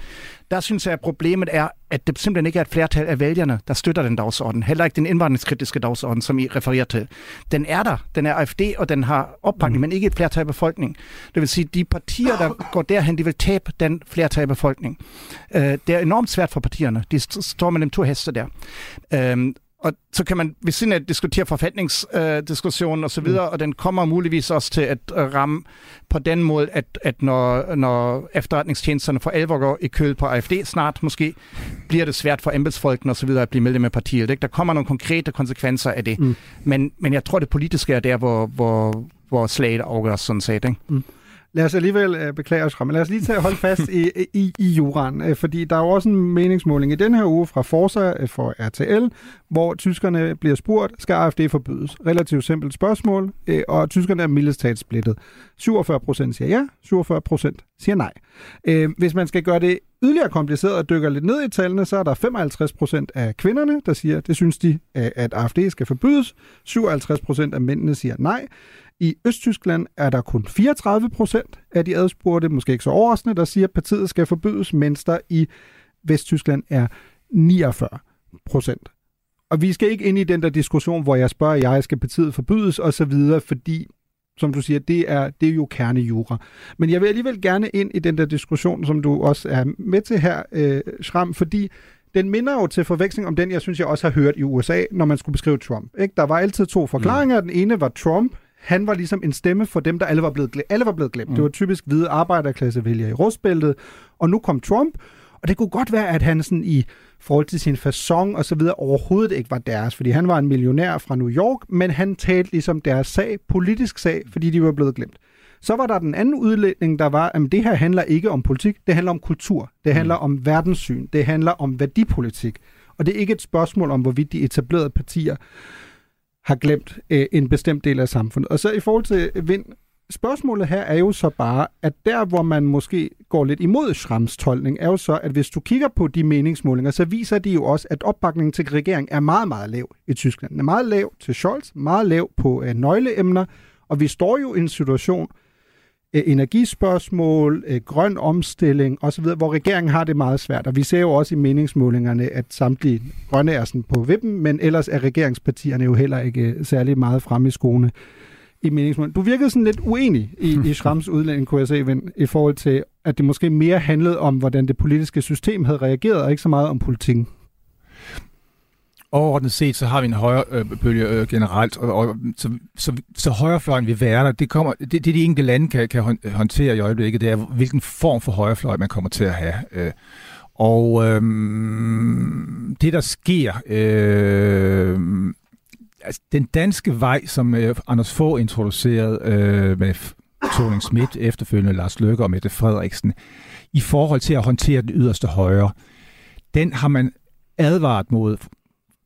Der synes jeg, at problemet er, at det simpelthen ikke er et flertal af vælgerne, der støtter den dagsorden. Heller ikke den indvandringskritiske dagsorden, som I refererer til. Den er der. Den er AFD, og den har opbakning, mm. men ikke et flertal af befolkningen. Det vil sige, at de partier, der går derhen, de vil tabe den flertal af befolkningen. Uh, det er enormt svært for partierne. De står mellem to heste der. Uh, og så kan man ved siden af diskutere forfatningsdiskussionen øh, videre, mm. og den kommer muligvis også til at øh, ramme på den måde, at, at når, når efterretningstjenesterne for alvor går i kød på AFD snart måske, bliver det svært for embedsfolkene og så videre at blive medlem af partiet. Ikke? Der kommer nogle konkrete konsekvenser af det. Mm. Men, men jeg tror, det politiske er der, hvor, hvor, hvor slaget afgøres sådan set. Ikke? Mm. Lad os alligevel øh, beklage os fra, men lad os lige tage holde fast i, i, i juraen, øh, fordi der er jo også en meningsmåling i den her uge fra Forza øh, for RTL, hvor tyskerne bliver spurgt, skal AFD forbydes? Relativt simpelt spørgsmål, og tyskerne er mildest talt splittet. 47 procent siger ja, 47 procent siger nej. Hvis man skal gøre det yderligere kompliceret og dykker lidt ned i tallene, så er der 55 procent af kvinderne, der siger, det synes de, at AFD skal forbydes. 57 procent af mændene siger nej. I Østtyskland er der kun 34 procent af de adspurgte, måske ikke så overraskende, der siger, at partiet skal forbydes, mens der i Vesttyskland er 49 procent. Og vi skal ikke ind i den der diskussion, hvor jeg spørger, jeg skal partiet forbydes osv., fordi som du siger, det er, det er jo kernejura. Men jeg vil alligevel gerne ind i den der diskussion, som du også er med til her, øh, Schram, fordi den minder jo til forveksling om den, jeg synes, jeg også har hørt i USA, når man skulle beskrive Trump. Ikke? Der var altid to forklaringer. Mm. Den ene var Trump, han var ligesom en stemme for dem, der alle var blevet glemt. Alle var blevet glemt. Mm. Det var typisk hvide arbejderklassevælgere i rustbæltet, og nu kom Trump, og det kunne godt være, at han sådan i forhold til sin façon og så videre overhovedet ikke var deres, fordi han var en millionær fra New York, men han talte ligesom deres sag, politisk sag, fordi de var blevet glemt. Så var der den anden udlægning, der var, at det her handler ikke om politik, det handler om kultur, det handler mm. om verdenssyn, det handler om værdipolitik. Og det er ikke et spørgsmål om, hvorvidt de etablerede partier har glemt øh, en bestemt del af samfundet. Og så i forhold til øh, Vind, spørgsmålet her er jo så bare, at der, hvor man måske går lidt imod Schrams tolkning, er jo så, at hvis du kigger på de meningsmålinger, så viser de jo også, at opbakningen til regeringen er meget, meget lav i Tyskland. Den er meget lav til Scholz, meget lav på øh, nøgleemner, og vi står jo i en situation, øh, energispørgsmål, øh, grøn omstilling osv., hvor regeringen har det meget svært. Og vi ser jo også i meningsmålingerne, at samtlige grønne er sådan på vippen, men ellers er regeringspartierne jo heller ikke øh, særlig meget fremme i skoene i meningsmålingen. Du virkede sådan lidt uenig i, i Schrams udlænding, kunne jeg se, i forhold til, at det måske mere handlede om, hvordan det politiske system havde reageret, og ikke så meget om politikken. Overordnet set, så har vi en højre øh, bølge øh, generelt, og, og så, så, så højrefløjen vil være der. Det, kommer, det, det de enkelte lande kan, kan håndtere i øjeblikket, det er, hvilken form for højrefløj man kommer til at have. Øh, og øh, det, der sker, øh, altså, den danske vej, som øh, Anders Fogh introducerede øh, med Thorning Schmidt, efterfølgende Lars Løkke og Mette Frederiksen, i forhold til at håndtere den yderste højre, den har man advaret mod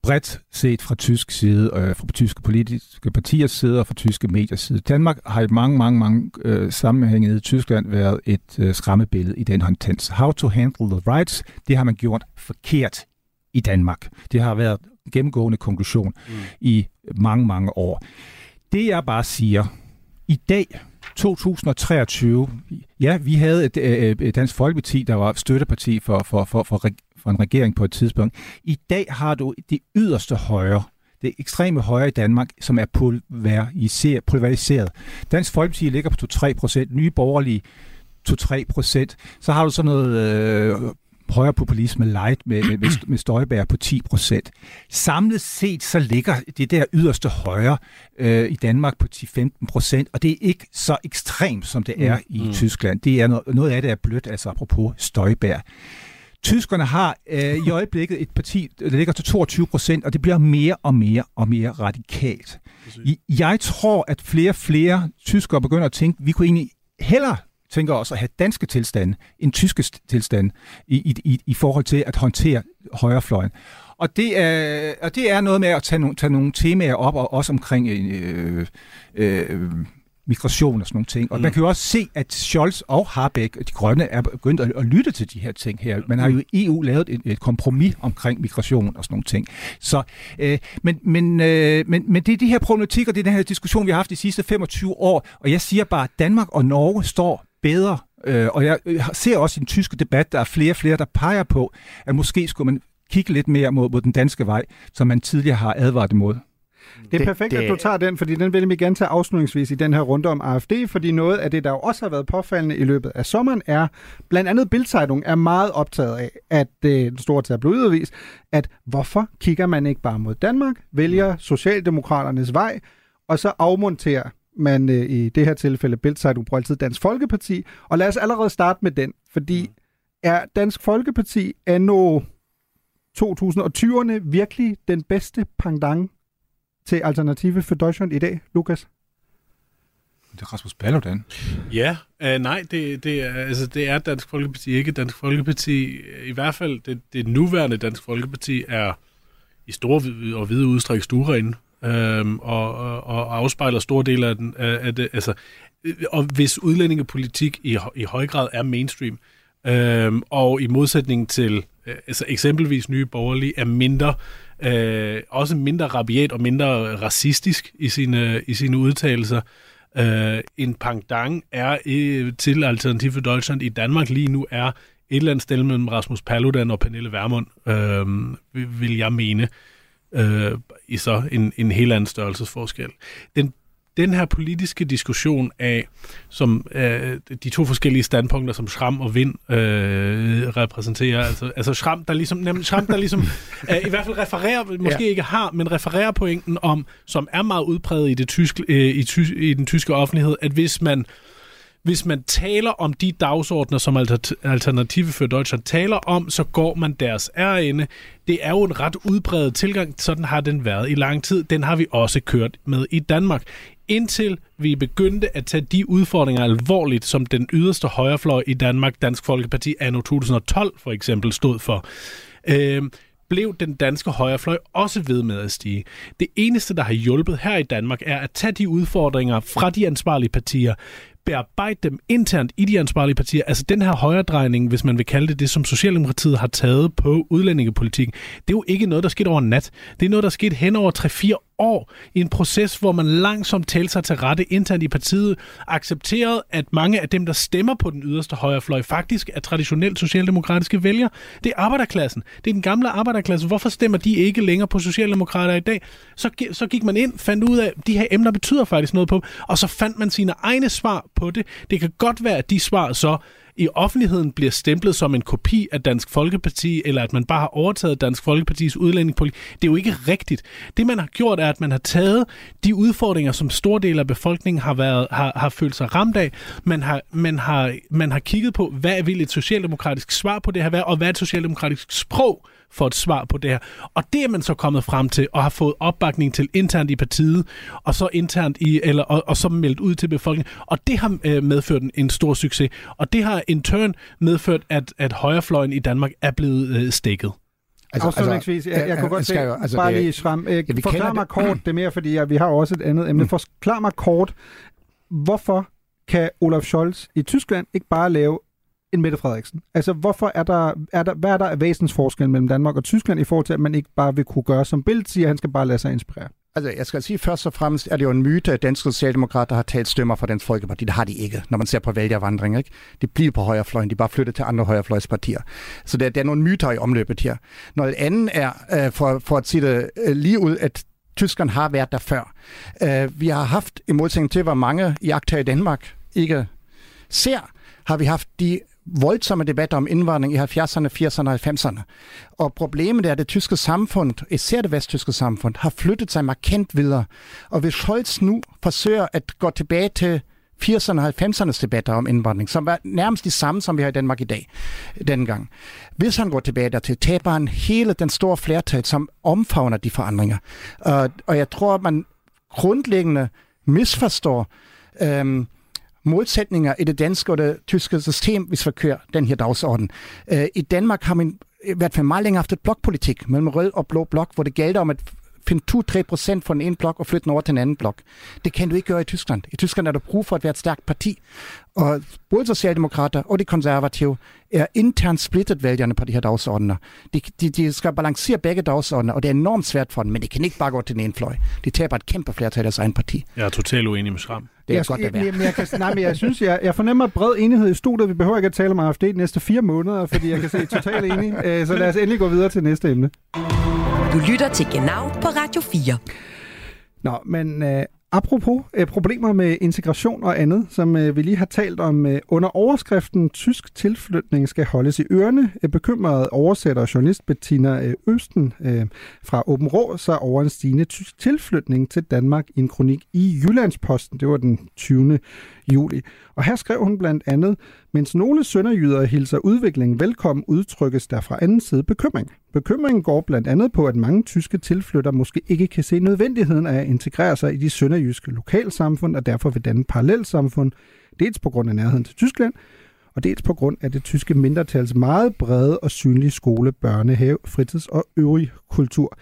bredt set fra tysk side, øh, fra tyske politiske partiers side og fra tyske mediers side. Danmark har i mange, mange, mange øh, sammenhænge i Tyskland været et øh, skræmmebillede i den håndtens. How to handle the rights, det har man gjort forkert i Danmark. Det har været gennemgående konklusion mm. i mange, mange år. Det jeg bare siger, i dag, 2023, ja, vi havde et, et, et Dansk Folkeparti, der var støtteparti for, for, for, for, for en regering på et tidspunkt. I dag har du det yderste højre, det ekstreme højre i Danmark, som er pulveriseret. Dansk Folkeparti ligger på 2-3 procent, nye borgerlige 2-3 procent. Så har du sådan noget øh, højre populisme light med, med, med Støjbær på 10 procent. Samlet set så ligger det der yderste højre øh, i Danmark på 10-15 procent, og det er ikke så ekstremt, som det er mm. i mm. Tyskland. Det er noget, noget af det er blødt, altså apropos Støjbær. Tyskerne har øh, i øjeblikket et parti, der ligger til 22 procent, og det bliver mere og mere og mere radikalt. Jeg tror, at flere og flere tyskere begynder at tænke, at vi kunne egentlig hellere tænker også at have danske tilstande end tyske tilstande i, i, i forhold til at håndtere højrefløjen. Og det er, og det er noget med at tage nogle, tage nogle temaer op, og også omkring øh, øh, migration og sådan nogle ting. Og mm. man kan jo også se, at Scholz og Harbeck, de grønne, er begyndt at, at lytte til de her ting her. Man har jo i EU lavet et, et kompromis omkring migration og sådan nogle ting. Så, øh, men, men, øh, men, men det er de her problematikker, det er den her diskussion, vi har haft de sidste 25 år, og jeg siger bare, at Danmark og Norge står bedre. Øh, og jeg ser også i den tyske debat, der er flere og flere, der peger på, at måske skulle man kigge lidt mere mod, mod den danske vej, som man tidligere har advaret imod. Det er perfekt, det, det... at du tager den, fordi den vil vi gerne tage afslutningsvis i den her runde om AFD, fordi noget af det, der jo også har været påfaldende i løbet af sommeren, er blandt andet Bildzeitung er meget optaget af, at det den store tabloidavis, at hvorfor kigger man ikke bare mod Danmark, vælger Socialdemokraternes vej, og så afmonterer man øh, i det her tilfælde Bildzeitung bruger altid Dansk Folkeparti, og lad os allerede starte med den, fordi mm. er Dansk Folkeparti anno 2020'erne virkelig den bedste pendant til Alternative for Deutschland i dag, Lukas? Det er Rasmus Paludan. Ja, øh, nej, det, det, er, altså, det er Dansk Folkeparti ikke. Dansk Folkeparti, i hvert fald det, det nuværende Dansk Folkeparti, er i stor og hvide udstræk stuerinde øhm, og, og, og afspejler store dele af, den, af, af det. Altså, øh, og hvis udlændingepolitik i, i høj grad er mainstream, øhm, og i modsætning til Øh, altså eksempelvis nye borgerlige, er mindre øh, også mindre rabiat og mindre racistisk i sine, i sine udtalelser. Øh, en pangdang er øh, til Alternativ for Deutschland i Danmark lige nu er et eller andet sted mellem Rasmus Paludan og Pernille Vermund, øh, vil jeg mene, øh, i så en, en helt anden størrelsesforskel. Den den her politiske diskussion af som øh, de to forskellige standpunkter, som Schram og Vind øh, repræsenterer, altså, altså Schram, der ligesom, nem, Schram, der ligesom øh, i hvert fald refererer, måske ja. ikke har, men refererer pointen om, som er meget udpræget i, det tysk, øh, i, ty, i den tyske offentlighed, at hvis man hvis man taler om de dagsordner, som Alternative for Deutschland taler om, så går man deres ærende. Det er jo en ret udbredt tilgang, sådan har den været i lang tid. Den har vi også kørt med i Danmark indtil vi begyndte at tage de udfordringer alvorligt, som den yderste højrefløj i Danmark, Dansk Folkeparti anno 2012 for eksempel, stod for. Øh, blev den danske højrefløj også ved med at stige. Det eneste, der har hjulpet her i Danmark, er at tage de udfordringer fra de ansvarlige partier, bearbejde dem internt i de ansvarlige partier. Altså den her højredrejning, hvis man vil kalde det det, som Socialdemokratiet har taget på udlændingepolitikken, det er jo ikke noget, der skete over nat. Det er noget, der skete hen over 3-4 år i en proces, hvor man langsomt talte sig til rette internt i partiet, accepterede, at mange af dem, der stemmer på den yderste højrefløj, faktisk er traditionelt socialdemokratiske vælgere. Det er arbejderklassen. Det er den gamle arbejderklasse. Hvorfor stemmer de ikke længere på socialdemokrater i dag? Så, så gik man ind, fandt ud af, at de her emner betyder faktisk noget på, og så fandt man sine egne svar på det. Det kan godt være, at de svar så i offentligheden bliver stemplet som en kopi af Dansk Folkeparti, eller at man bare har overtaget Dansk Folkepartis udlændingepolitik. Det er jo ikke rigtigt. Det, man har gjort, er, at man har taget de udfordringer, som stor del af befolkningen har, været, har, har følt sig ramt af. Man har, man, har, man har kigget på, hvad vil et socialdemokratisk svar på det her være, og hvad er et socialdemokratisk sprog for et svar på det her. Og det er man så kommet frem til, og har fået opbakning til internt i partiet, og så internt i, eller, og, og så meldt ud til befolkningen. Og det har øh, medført en, en stor succes. Og det har in turn medført, at, at højrefløjen i Danmark er blevet øh, stikket. Altså, Afslutningsvis, jeg, jeg kunne godt se, altså, bare lige Schramm, øh, ja, forklar mig kort, det er mere, fordi ja, vi har også et andet emne. Mm. Forklar mig kort, hvorfor kan Olaf Scholz i Tyskland ikke bare lave end Mette Frederiksen? Altså, hvorfor er der, er der, hvad er der af væsensforskel mellem Danmark og Tyskland i forhold til, at man ikke bare vil kunne gøre, som Bildt siger, han skal bare lade sig inspirere? Altså, jeg skal sige først og fremmest, er det jo en myte, at danske socialdemokrater har talt stemmer for Dansk Folkeparti. Det har de ikke, når man ser på vælgervandring. Ikke? De bliver på højrefløjen, de bare flytter til andre højrefløjspartier. Så der, der er nogle myter i omløbet her. Noget andet er, øh, for, for at sige det øh, lige ud, at Tyskland har været der før. Øh, vi har haft, i modsætning til, hvor mange jagter i Danmark ikke ser, har vi haft de voldsomme debatter om indvandring i 70'erne, 80'erne og 90'erne. Og problemet er, at det tyske samfund, især det vesttyske samfund, har flyttet sig markant videre. Og hvis Scholz nu forsøger at gå tilbage til 80'erne og 90'ernes debatter om indvandring, som var nærmest de samme, som vi har i Danmark i dag, dengang. Hvis han går tilbage dertil, taber han hele den store flertal, som omfavner de forandringer. Og, og jeg tror, at man grundlæggende misforstår øhm, modsætninger i det danske og det tyske system, hvis vi kører den her dagsorden. Øh, I Danmark har man i hvert fald meget længere haft et blokpolitik mellem rød og blå blok, hvor det gælder om at finde 2-3 procent fra den ene blok og flytte den over til den anden blok. Det kan du ikke gøre i Tyskland. I Tyskland er der brug for at være et stærkt parti. Og både Socialdemokrater og de konservative er internt splittet vælgerne på de her dagsordner. De, de, de skal balancere begge dagsordner, og det er enormt svært for dem, men de kan ikke bare gå til den ene fløj. De taber et kæmpe flertal af deres egen parti. Jeg er totalt uenig med Schramm. Det er jeg, godt at være. Jeg, jeg, kan, nej, men jeg synes, jeg, jeg fornemmer bred enighed i studiet. Vi behøver ikke at tale om AFD de næste fire måneder, fordi jeg kan se totalt enig. Øh, så lad os endelig gå videre til næste emne. Du lytter til Genau på Radio 4. Nå, men øh, apropos øh, problemer med integration og andet, som øh, vi lige har talt om øh, under overskriften Tysk tilflytning skal holdes i ørerne, øh, bekymrede oversætter og journalist Bettina øh, Østen øh, fra Åben Rå sig over en stigende tysk tilflytning til Danmark i en kronik i Jyllandsposten. Det var den 20 juli. Og her skrev hun blandt andet, mens nogle sønderjyder hilser udviklingen velkommen, udtrykkes der fra anden side bekymring. Bekymringen går blandt andet på, at mange tyske tilflytter måske ikke kan se nødvendigheden af at integrere sig i de sønderjyske lokalsamfund, og derfor vil danne parallelsamfund, dels på grund af nærheden til Tyskland, og dels på grund af det tyske mindretals meget brede og synlige skole, børnehave, fritids- og øvrig kultur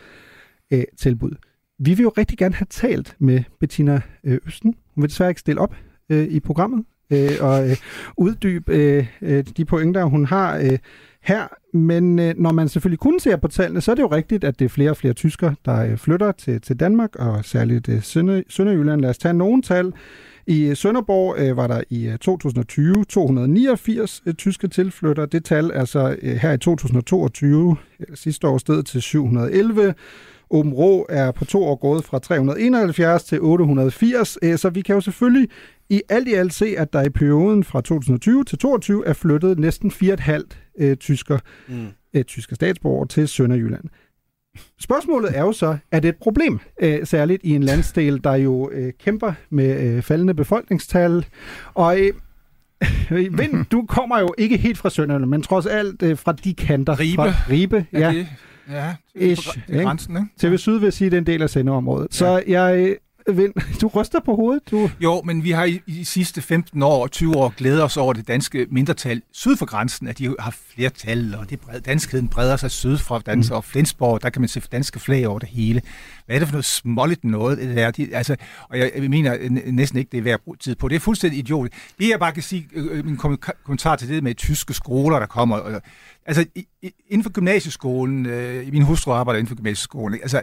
øh, tilbud. Vi vil jo rigtig gerne have talt med Bettina øh, Østen. Hun vil desværre ikke stille op øh, i programmet øh, og øh, uddybe øh, øh, de pointer, hun har øh, her. Men øh, når man selvfølgelig kun ser på tallene, så er det jo rigtigt, at det er flere og flere tyskere, der øh, flytter til, til Danmark, og særligt øh, Sønder, Sønderjylland. Lad os tage nogle tal. I øh, Sønderborg øh, var der i øh, 2020 289 øh, tyske tilflytter. Det tal altså øh, her i 2022 øh, sidste år sted til 711. Åben Rå er på to år gået fra 371 til 880, øh, så vi kan jo selvfølgelig i alt i alt se, at der i perioden fra 2020 til 2022 er flyttet næsten 4,5 øh, tysker, mm. øh, tyske statsborgere til Sønderjylland. Spørgsmålet er jo så, er det et problem, øh, særligt i en landsdel, der jo øh, kæmper med øh, faldende befolkningstal, og øh, Vind, du kommer jo ikke helt fra Sønderjylland, men trods alt øh, fra de kanter. Ribe. Fra Ribe, ja. ja. Det, ja, Ish, det er grænsen, ikke? TV Syd vil sige, at det er en del af sendeområdet. Ja. Så jeg Vind, du ryster på hovedet. Du... Jo, men vi har i, i de sidste 15 år og 20 år glædet os over det danske mindretal syd for grænsen, at de har flertal, og det bred, danskheden breder sig syd fra dansk, mm. og Flensborg, der kan man se danske flag over det hele. Hvad er det for noget småligt noget, det der? De, altså, og jeg, mener næsten ikke, det er værd at bruge tid på. Det er fuldstændig idiotisk. Det jeg bare kan sige, øh, øh min kommentar til det med tyske skoler, der kommer, øh, altså inden for gymnasieskolen, øh, min hustru arbejder inden for gymnasieskolen, altså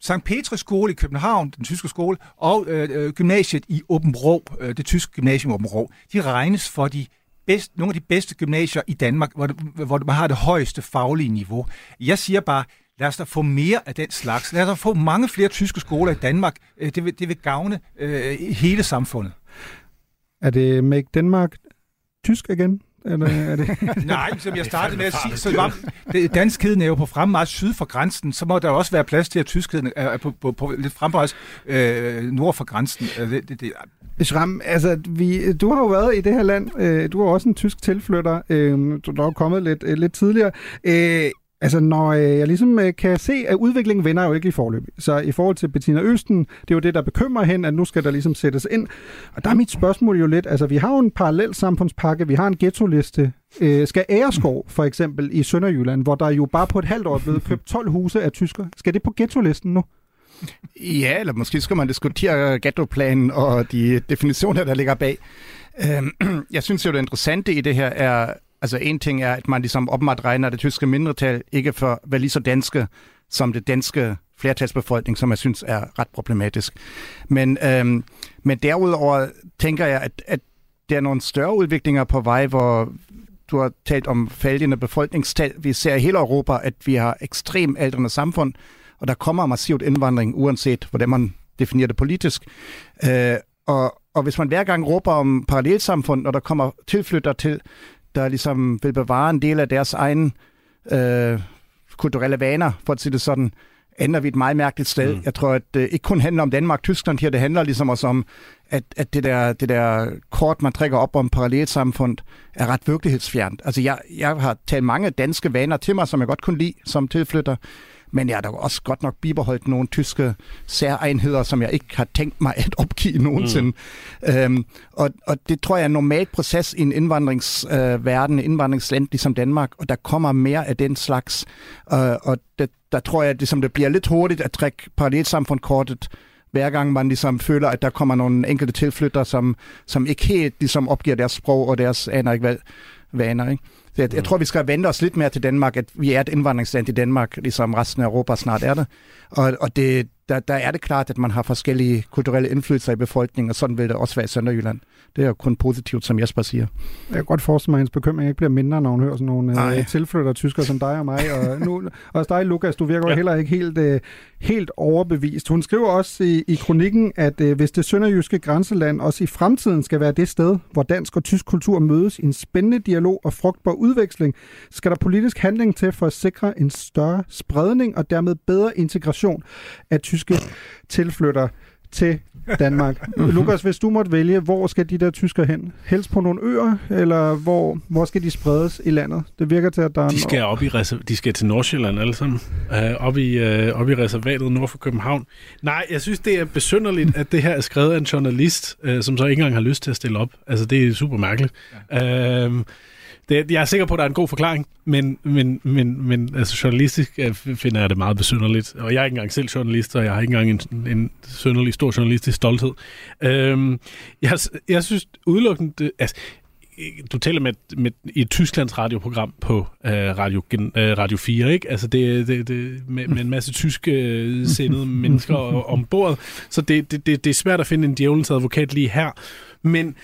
St. Petrus skole i København, den tyske skole, og øh, øh, gymnasiet i Åben Rå, øh, det tyske gymnasium Åben Rå, de regnes for de bedst, nogle af de bedste gymnasier i Danmark, hvor, hvor man har det højeste faglige niveau. Jeg siger bare, lad os da få mere af den slags. Lad os da få mange flere tyske skoler i Danmark. Øh, det vil, det vil gavne øh, hele samfundet. Er det Make Denmark tysk igen? Eller er det... Nej, som jeg startede med at sige, så var det, danskheden er jo på fremmarch syd for grænsen, så må der også være plads til, at tyskheden er på, på, på lidt fremmarch øh, nord for grænsen. Det, det, det, Schramm, altså, vi, du har jo været i det her land. Øh, du er også en tysk tilflytter. Øh, du er kommet lidt, øh, lidt tidligere. Øh, Altså, når øh, jeg ligesom øh, kan se, at udviklingen vender jo ikke i forløb. Så i forhold til Bettina Østen, det er jo det, der bekymrer hende, at nu skal der ligesom sættes ind. Og der er mit spørgsmål jo lidt, altså vi har jo en parallel samfundspakke, vi har en ghetto-liste. Øh, skal Æreskov for eksempel i Sønderjylland, hvor der jo bare på et halvt år er blevet købt 12 huse af tysker, skal det på ghetto-listen nu? Ja, eller måske skal man diskutere ghettoplanen og de definitioner, der ligger bag. Øhm, jeg synes jo, det interessante i det her er, Altså en ting er, at man ligesom åbenbart regner det tyske mindretal ikke for at være lige så danske som det danske flertalsbefolkning, som jeg synes er ret problematisk. Men, øhm, men derudover tænker jeg, at, at der er nogle større udviklinger på vej, hvor du har talt om faldende befolkningstal. Vi ser i hele Europa, at vi har ekstremt aldrende samfund, og der kommer massivt indvandring, uanset hvordan man definerer det politisk. Øh, og, og hvis man hver gang råber om parallelsamfund, når der kommer tilflytter til, der ligesom vil bevare en del af deres egen øh, kulturelle vaner, for at sige det sådan, ender vi et meget mærkeligt sted. Mm. Jeg tror, at det ikke kun handler om Danmark Tyskland her, det handler ligesom også om, at, at det, der, det der kort, man trækker op om parallelsamfund, er ret virkelighedsfjernt. Altså, jeg, jeg har taget mange danske vaner til mig, som jeg godt kunne lide som tilflytter, men jeg har da også godt nok bibeholdt nogle tyske særegenheder, som jeg ikke har tænkt mig at opgive nogensinde. Mm. Øhm, og, og det tror jeg er en normal proces i en indvandringsverden, øh, indvandringsland ligesom Danmark, og der kommer mere af den slags. Øh, og det, der tror jeg, at ligesom, det bliver lidt hurtigt at trække parallelsamfundkortet hver gang man ligesom føler, at der kommer nogle enkelte tilflytter, som, som ikke helt ligesom opgiver deres sprog og deres aner ikke hvad, vaner. Ikke? Så jeg, jeg tror, vi skal vente os lidt mere til Danmark, at vi er et indvandringsland i Danmark, ligesom resten af Europa snart er det. Og, og det, der, der er det klart, at man har forskellige kulturelle indflydelser i befolkningen, og sådan vil det også være i Sønderjylland. Det er jo kun positivt, som Jesper siger. Jeg kan godt forestille mig, at hendes bekymring ikke bliver mindre, når hun hører sådan nogle uh, tilflytter tyskere som dig og mig. Og nu, også dig, Lukas, du virker ja. heller ikke helt, uh, helt overbevist. Hun skriver også i, i kronikken, at uh, hvis det sønderjyske grænseland også i fremtiden skal være det sted, hvor dansk og tysk kultur mødes i en spændende dialog og frugtbar udveksling, skal der politisk handling til for at sikre en større spredning og dermed bedre integration af tyske tilflytter til Danmark. Lukas, hvis du måtte vælge, hvor skal de der tysker hen? Helst på nogle øer, eller hvor, hvor skal de spredes i landet? Det virker til, at der er... De skal, op i reserv- de skal til Nordsjælland alle sammen. Uh, op, i, uh, op i reservatet nord for København. Nej, jeg synes, det er besynderligt, at det her er skrevet af en journalist, uh, som så ikke engang har lyst til at stille op. Altså, det er super mærkeligt. Ja. Uh, det, jeg er sikker på, at der er en god forklaring, men, men, men, men altså, journalistisk øh, finder jeg det meget besynderligt. Og jeg er ikke engang selv journalist, og jeg har ikke engang en, en synderlig stor journalistisk stolthed. Øhm, jeg, jeg synes udelukkende... Altså, du taler med, med i et Tysklands radioprogram på uh, Radio, uh, Radio 4, ikke? Altså det, det, det med, med en masse tyske uh, sendede mennesker ombord, så det, det, det, det er svært at finde en djævelens advokat lige her. Men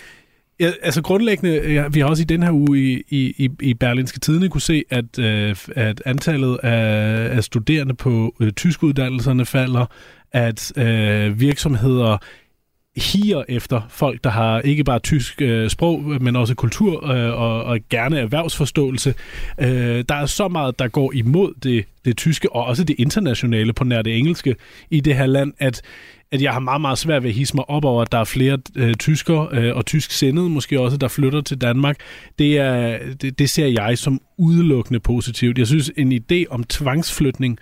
Ja, altså grundlæggende, ja, vi har også i den her uge i, i, i Berlinske Tidene kunne se, at, øh, at antallet af, af studerende på øh, tyskuddannelserne falder, at øh, virksomheder higer efter folk, der har ikke bare tysk øh, sprog, men også kultur øh, og, og gerne erhvervsforståelse. Øh, der er så meget, der går imod det, det tyske, og også det internationale på nær det engelske i det her land, at at jeg har meget, meget svært ved at hisse mig op over, at der er flere øh, tyskere øh, og tysk sendede, måske også, der flytter til Danmark. Det, er, det, det ser jeg som udelukkende positivt. Jeg synes, en idé om tvangsflytning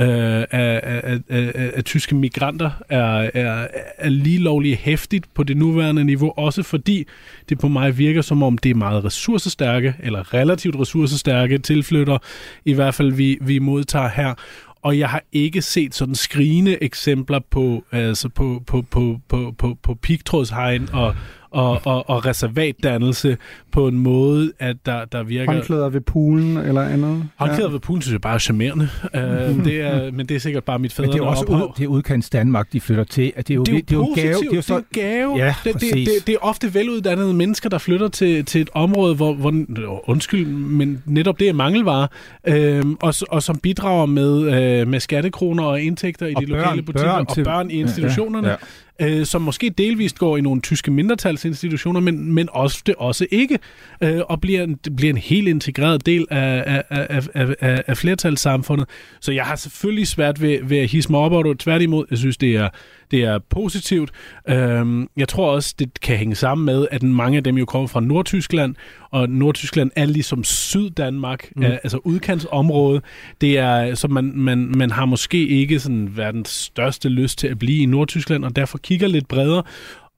øh, af, af, af, af, af tyske migranter er, er, er lige lovlig hæftigt på det nuværende niveau, også fordi det på mig virker som om, det er meget ressourcestærke, eller relativt ressourcestærke tilflytter, i hvert fald vi, vi modtager her og jeg har ikke set sådan skrigende eksempler på, altså på, på, på, på, på, på pigtrådshegn og, og, og, og reservatdannelse på en måde, at der, der virker... Håndklæder ved poolen eller andet? Håndklæder ja. ved poolen synes jeg bare er charmerende. Uh, det er, men det er sikkert bare mit fædre. Men det er også ud, det er udkants Danmark, de flytter til. At det er jo, det er jo, det er jo gave. Det er, jo så, det er en gave. Ja, det, det, det, det, er ofte veluddannede mennesker, der flytter til, til et område, hvor, hvor undskyld, men netop det er mangelvare, øh, og, og som bidrager med, øh, med skattekroner og indtægter i og de børn, lokale butikker børn og til, børn i institutionerne. Ja, ja øh, som måske delvist går i nogle tyske mindretalsinstitutioner, men, men også det også ikke, øh, og bliver en, bliver en helt integreret del af, af, af, af, af flertalssamfundet. Så jeg har selvfølgelig svært ved, ved at hisse mig op over det. Tværtimod, jeg synes, det er, det er positivt. Øhm, jeg tror også, det kan hænge sammen med, at mange af dem jo kommer fra Nordtyskland, og Nordtyskland er ligesom Syddanmark, mm. altså udkantsområde. Det er, så man, man, man har måske ikke sådan verdens største lyst til at blive i Nordtyskland, og derfor kigger lidt bredere.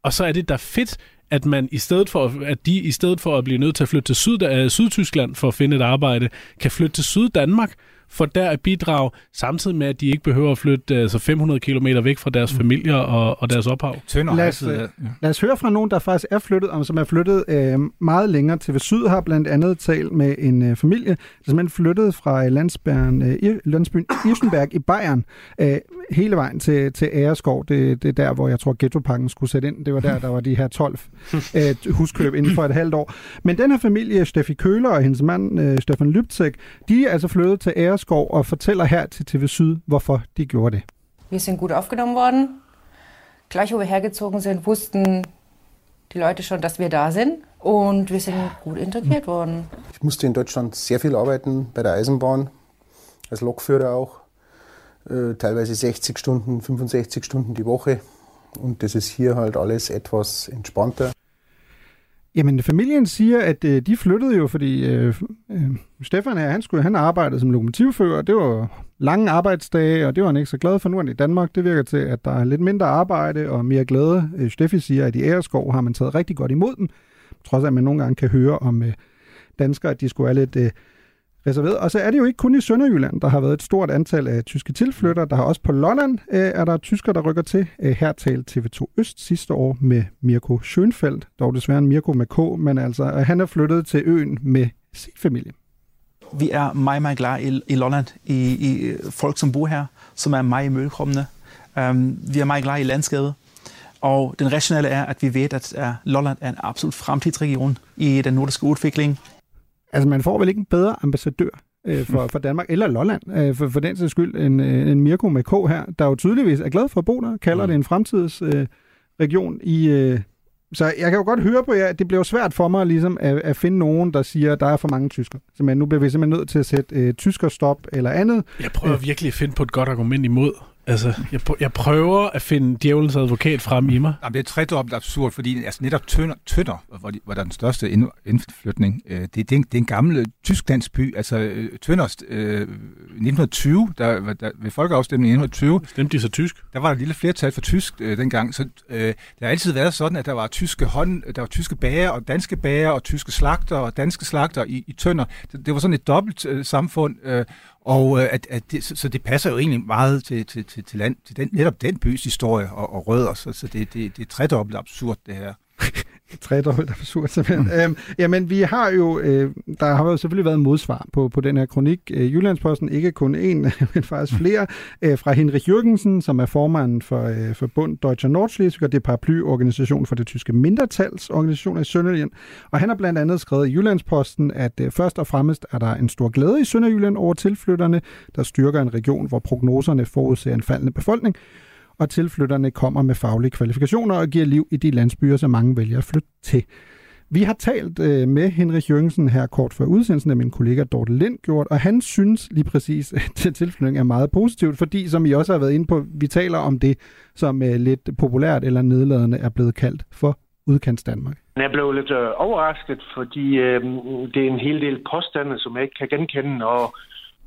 Og så er det da fedt, at man i stedet for at de i stedet for at blive nødt til at flytte til Syd, uh, Sydtyskland for at finde et arbejde, kan flytte til Syddanmark for der at bidrage, samtidig med, at de ikke behøver at flytte altså 500 km væk fra deres mm. familier og, og deres ophav. Tønder lad, os, ja. lad os høre fra nogen, der faktisk er flyttet, og som er flyttet øh, meget længere. TV Syd har blandt andet talt med en øh, familie, der simpelthen flyttede fra landsbyen, øh, landsbyen Irsenberg i Bayern øh, hele vejen til, til Æreskov. Det, det er der, hvor jeg tror, ghettopakken skulle sætte ind. Det var der, der var de her 12 øh, huskøb inden for et halvt år. Men den her familie, Steffi Køler og hendes mand, øh, Stefan Lypzek, de er altså flyttet til Æreskov Kjærsgaard og fortæller her til TV Syd, hvorfor de gjorde det. Wir sind gut aufgenommen worden. Gleich wo wir hergezogen sind, wussten die Leute schon, dass wir da sind und wir sind gut integriert worden. Ich musste in Deutschland sehr viel arbeiten bei der Eisenbahn, als Lokführer auch, äh, teilweise 60 Stunden, 65 Stunden die Woche und das ist hier halt alles etwas entspannter. Jamen, familien siger, at øh, de flyttede jo, fordi øh, øh, Stefan her, han, skulle, han arbejdede som lokomotivfører. Det var lange arbejdsdage, og det var han ikke så glad for. Nu er i Danmark. Det virker til, at der er lidt mindre arbejde og mere glæde. Øh, Steffi siger, at i Æreskov har man taget rigtig godt imod dem. Trods at man nogle gange kan høre om øh, danskere, at de skulle være lidt... Øh, Altså, reserveret. Og så er det jo ikke kun i Sønderjylland, der har været et stort antal af tyske tilflyttere. Der har også på Lolland øh, er der tysker, der rykker til. Øh, her talte TV2 Øst sidste år med Mirko Schönfeldt, dog desværre en Mirko med K, men altså øh, han er flyttet til øen med sin familie. Vi er meget, meget glade i, i Lolland, i, i øh, folk, som bor her, som er meget imødekommende. Um, vi er meget glade i landskabet, og den rationelle er, at vi ved, at uh, Lolland er en absolut fremtidsregion i den nordiske udvikling. Altså, man får vel ikke en bedre ambassadør øh, for, for Danmark, eller Lolland, øh, for, for den sags skyld, en, øh, en Mirko med K her, der jo tydeligvis er glad for at bo der, kalder mm. det en fremtidsregion øh, i... Øh, så jeg kan jo godt høre på jer, at det bliver svært for mig ligesom at, at finde nogen, der siger, at der er for mange tysker. Så man, nu bliver vi simpelthen nødt til at sætte øh, tyskerstop eller andet. Jeg prøver øh. virkelig at finde på et godt argument imod. Altså, jeg, jeg prøver at finde djævelens advokat frem i mig. Jamen, det er tredobbelt absurd, fordi altså, netop Tønder, Tønder hvor, de, hvor der er den største indflytning, øh, det, det, er en, det er en gammel tysk-dansk by. Altså, øh, Tønder, øh, 1920, der, der, ved folkeafstemningen i 1920... Stemte de så tysk? Der var der et lille flertal for tysk øh, dengang, så øh, det har altid været sådan, at der var tyske hånd, der var tyske bager og danske bager og tyske slagter og danske slagter i, i Tønder. Det, det var sådan et dobbelt øh, samfund, øh, og øh, at, at det, så, så det passer jo egentlig meget til, til, til, til, land, til den, netop den bys historie og, og rødder, så, så det, det, det er tredobbelt absurd, det her. tredobbelt absurd, simpelthen. Mm. Øhm, jamen, vi har jo, øh, der har jo selvfølgelig været modsvar på, på den her kronik. Øh, Jyllandsposten, ikke kun en, men faktisk mm. flere, øh, fra Henrik Jørgensen, som er formanden for, øh, for Bund Deutscher Nordschleswig, og det er paraplyorganisation for det tyske mindretalsorganisation i Sønderjylland. Og han har blandt andet skrevet i Jyllandsposten, at øh, først og fremmest er der en stor glæde i Sønderjylland over tilflytterne, der styrker en region, hvor prognoserne forudser en faldende befolkning og tilflytterne kommer med faglige kvalifikationer og giver liv i de landsbyer, som mange vælger at flytte til. Vi har talt øh, med Henrik Jørgensen her kort før udsendelsen af min kollega Dorte Lind gjort, og han synes lige præcis, at tilflytning er meget positivt, fordi som I også har været inde på, vi taler om det, som øh, lidt populært eller nedladende er blevet kaldt for udkants Danmark. Jeg blev lidt øh, overrasket, fordi øh, det er en hel del påstande, som jeg ikke kan genkende, og,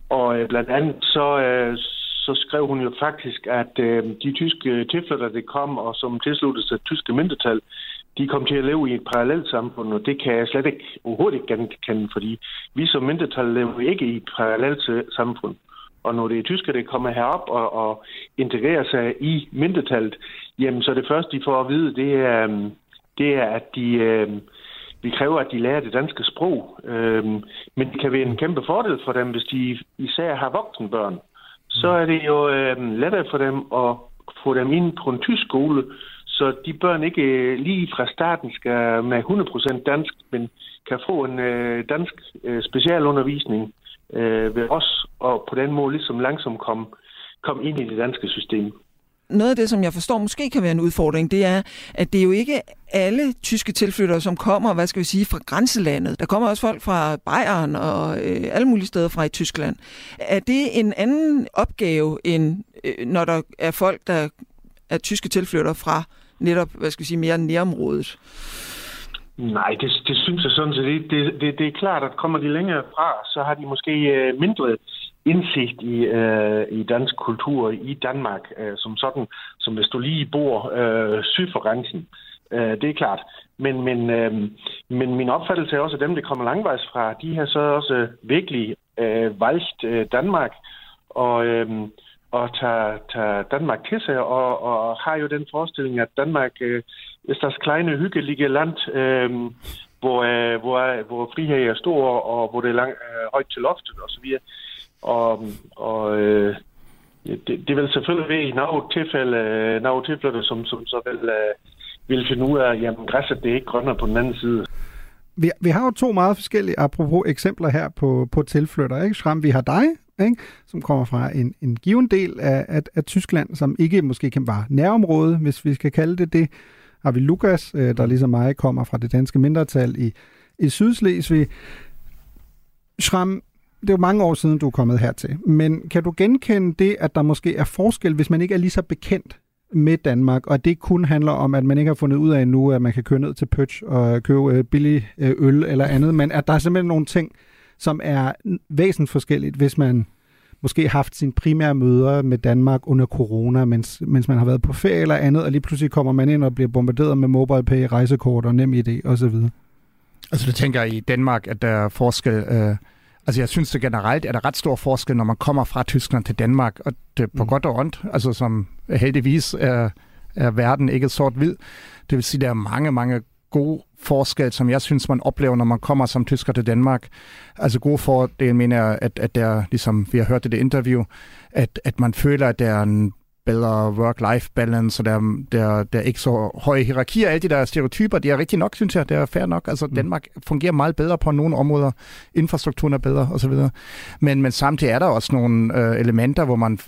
og øh, blandt andet så, øh, så skrev hun jo faktisk, at øh, de tyske tilflyttere, der kom og som tilsluttede sig tyske mindretal, de kom til at leve i et parallelt samfund, og det kan jeg slet ikke overhovedet ikke genkende, fordi vi som mindretal lever ikke i et parallelt samfund. Og når det er tysker, der kommer herop og, og integrerer sig i mindretallet, jamen så det første, de får at vide, det er, øh, det er at de, øh, vi kræver, at de lærer det danske sprog. Øh, men det kan være en kæmpe fordel for dem, hvis de især har voksenbørn. Så er det jo øh, lettere for dem at få dem ind på en tysk skole, så de børn ikke øh, lige fra starten skal med 100% dansk, men kan få en øh, dansk øh, specialundervisning øh, ved os, og på den måde ligesom langsomt komme kom ind i det danske system. Noget af det, som jeg forstår måske kan være en udfordring, det er, at det er jo ikke alle tyske tilflyttere, som kommer, hvad skal vi sige, fra grænselandet. Der kommer også folk fra Bayern og øh, alle mulige steder fra i Tyskland. Er det en anden opgave, end øh, når der er folk, der er tyske tilflyttere fra netop, hvad skal vi sige, mere nærområdet? Nej, det, det synes jeg sådan set. Det, det, det er klart, at kommer de længere fra, så har de måske øh, mindre indsigt i, øh, i dansk kultur i Danmark, øh, som sådan, som hvis du lige bor øh, syd for grænsen. Øh, det er klart. Men, men, øh, men min opfattelse er også, at dem, der kommer langvejs fra, de har så også virkelig øh, valgt øh, Danmark og, øh, og tager, tager Danmark til sig, og, og har jo den forestilling, at Danmark øh, er deres kleine, hyggelige land, øh, hvor, øh, hvor, hvor frihed er stor, og hvor det er lang, øh, højt til loftet osv. Og, og øh, det, det vil selvfølgelig være i nogle tilfælde, øh, nogle tilfælde som, som så vil, øh, vil finde ud af, at jamen, græsset det er ikke grønnere på den anden side. Vi, vi har jo to meget forskellige, apropos eksempler her på, på tilflytter. Ikke? Schram, vi har dig, ikke? som kommer fra en, en given del af, af, af Tyskland, som ikke måske kan være nærområde, hvis vi skal kalde det det. Har vi Lukas, øh, der ligesom mig kommer fra det danske mindretal i, i Sydslesvig. Schramm, det er jo mange år siden, du er kommet hertil, men kan du genkende det, at der måske er forskel, hvis man ikke er lige så bekendt med Danmark, og det kun handler om, at man ikke har fundet ud af nu, at man kan køre ned til Pøtsch og købe øh, billig øh, øl eller andet, men at der er simpelthen nogle ting, som er væsentligt forskelligt, hvis man måske har haft sine primære møder med Danmark under corona, mens, mens man har været på ferie eller andet, og lige pludselig kommer man ind og bliver bombarderet med mobile pay, rejsekort og nem idé osv. Altså det tænker jeg i Danmark, at der er forskel. Øh, altså jeg synes det generelt er der ret stor forskel, når man kommer fra Tyskland til Danmark, og det på mm. godt og ondt, altså som heldigvis er, er verden ikke sort-hvid. Det vil sige, der er mange, mange gode forskel, som jeg synes, man oplever, når man kommer som tysker til Danmark. Altså gode fordel, mener jeg, at, at der, ligesom vi har hørt i det interview, at, at man føler, at der er en bedre work-life balance, og der, der, der er ikke så høje hierarkier. Alle de der stereotyper, det er rigtig nok, synes jeg. Det er fair nok. Altså, mm. Danmark fungerer meget bedre på nogle områder. Infrastrukturen er bedre, osv. Men, men samtidig er der også nogle øh, elementer, hvor man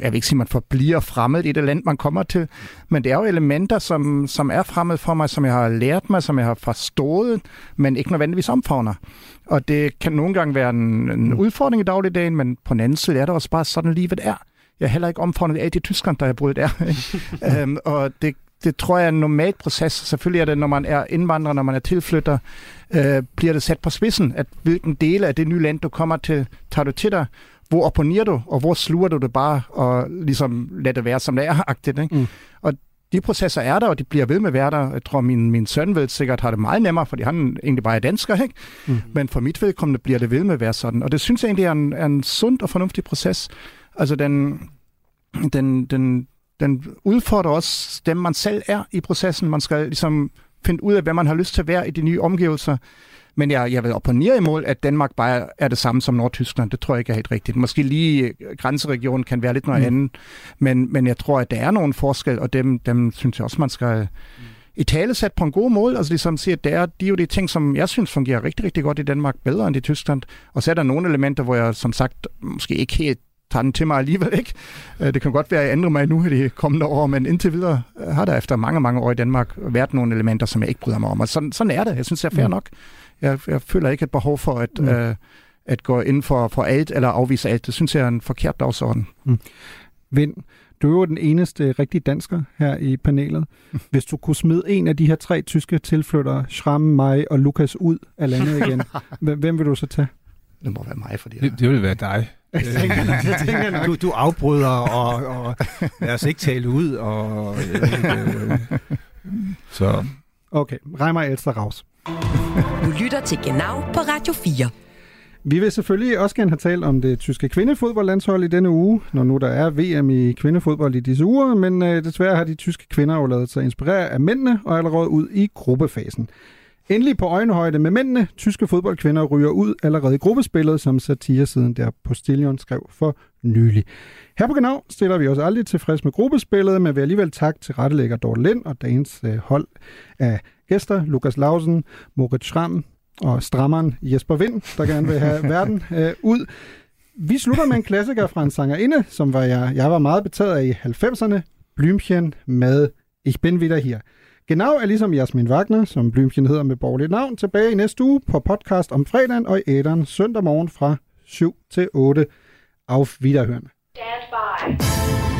jeg vil ikke sige, man forbliver fremmed i det land, man kommer til, men det er jo elementer, som, som er fremmed for mig, som jeg har lært mig, som jeg har forstået, men ikke nødvendigvis omfavner. Og det kan nogle gange være en, en udfordring i dagligdagen, men på den anden side er det også bare sådan, livet er. Jeg er heller ikke omfavnet af det Tyskland, der er brudt er. øhm, og det, det tror jeg er en normal proces. Selvfølgelig er det, når man er indvandrer, når man er tilflytter, øh, bliver det sat på spidsen, at hvilken dele af det nye land, du kommer til, tager du til dig, hvor opponerer du, og hvor sluger du det bare, og ligesom lader det være, som det er, agtigt, ikke? Mm. Og de processer er der, og de bliver ved med at være der. Jeg tror, min, min søn vil sikkert have det meget nemmere, fordi han egentlig bare er dansker, ikke? Mm. Men for mit vedkommende bliver det ved med at være sådan. Og det synes jeg egentlig er en, er en sund og fornuftig proces. Altså, den, den, den, den udfordrer også dem, man selv er i processen. Man skal ligesom finde ud af, hvad man har lyst til at være i de nye omgivelser. Men jeg, jeg vil opponere imod, at Danmark bare er det samme som Nordtyskland. Det tror jeg ikke er helt rigtigt. Måske lige øh, grænseregionen kan være lidt noget mm. andet. Men, men jeg tror, at der er nogle forskel, og dem, dem synes jeg også, man skal i tale sat på en god måde. Altså ligesom sige, at det er, de er jo de ting, som jeg synes fungerer rigtig, rigtig godt i Danmark, bedre end i Tyskland. Og så er der nogle elementer, hvor jeg som sagt måske ikke helt tager den til mig alligevel, ikke? Øh, det kan godt være, at jeg ændrer mig nu i de kommende år, men indtil videre har der efter mange, mange år i Danmark været nogle elementer, som jeg ikke bryder mig om. Og sådan, sådan er det. Jeg synes, det er fair mm. nok jeg, jeg føler ikke et behov for at, mm. øh, at gå ind for, for alt eller afvise alt. Det synes jeg er en forkert dagsorden. Mm. Vind, du er jo den eneste rigtige dansker her i panelet. Hvis du kunne smide en af de her tre tyske tilflyttere, Schramm, mig og Lukas, ud af landet igen, hvem vil du så tage? Det må være mig, fordi det, det vil være dig. Jeg tænker, jeg tænker nok. Du, du afbryder, og, og lad os ikke tale ud. Og, øh, så. Okay, Reimer Elster Raus. Du lytter til Genau på Radio 4. Vi vil selvfølgelig også gerne have talt om det tyske kvindefodboldlandshold i denne uge, når nu der er VM i kvindefodbold i disse uger, men øh, desværre har de tyske kvinder jo lavet sig inspirere af mændene og allerede ud i gruppefasen. Endelig på øjenhøjde med mændene, tyske fodboldkvinder ryger ud allerede i gruppespillet, som satiresiden der Postillion skrev for nylig. Her på Genau stiller vi os aldrig tilfreds med gruppespillet, men vil alligevel tak til rettelægger Dorte Lind og dagens øh, hold af gæster, Lukas Lausen, Moritz Schramm og strammeren Jesper Vind, der gerne vil have verden øh, ud. Vi slutter med en klassiker fra en sangerinde, som var jeg, jeg var meget betaget af i 90'erne, Blümchen med Ich bin wieder hier. Genau er ligesom Jasmin Wagner, som Blümchen hedder med borgerligt navn, tilbage i næste uge på podcast om fredagen og i æderen søndag morgen fra 7 til 8. Auf Wiederhören. Stand by.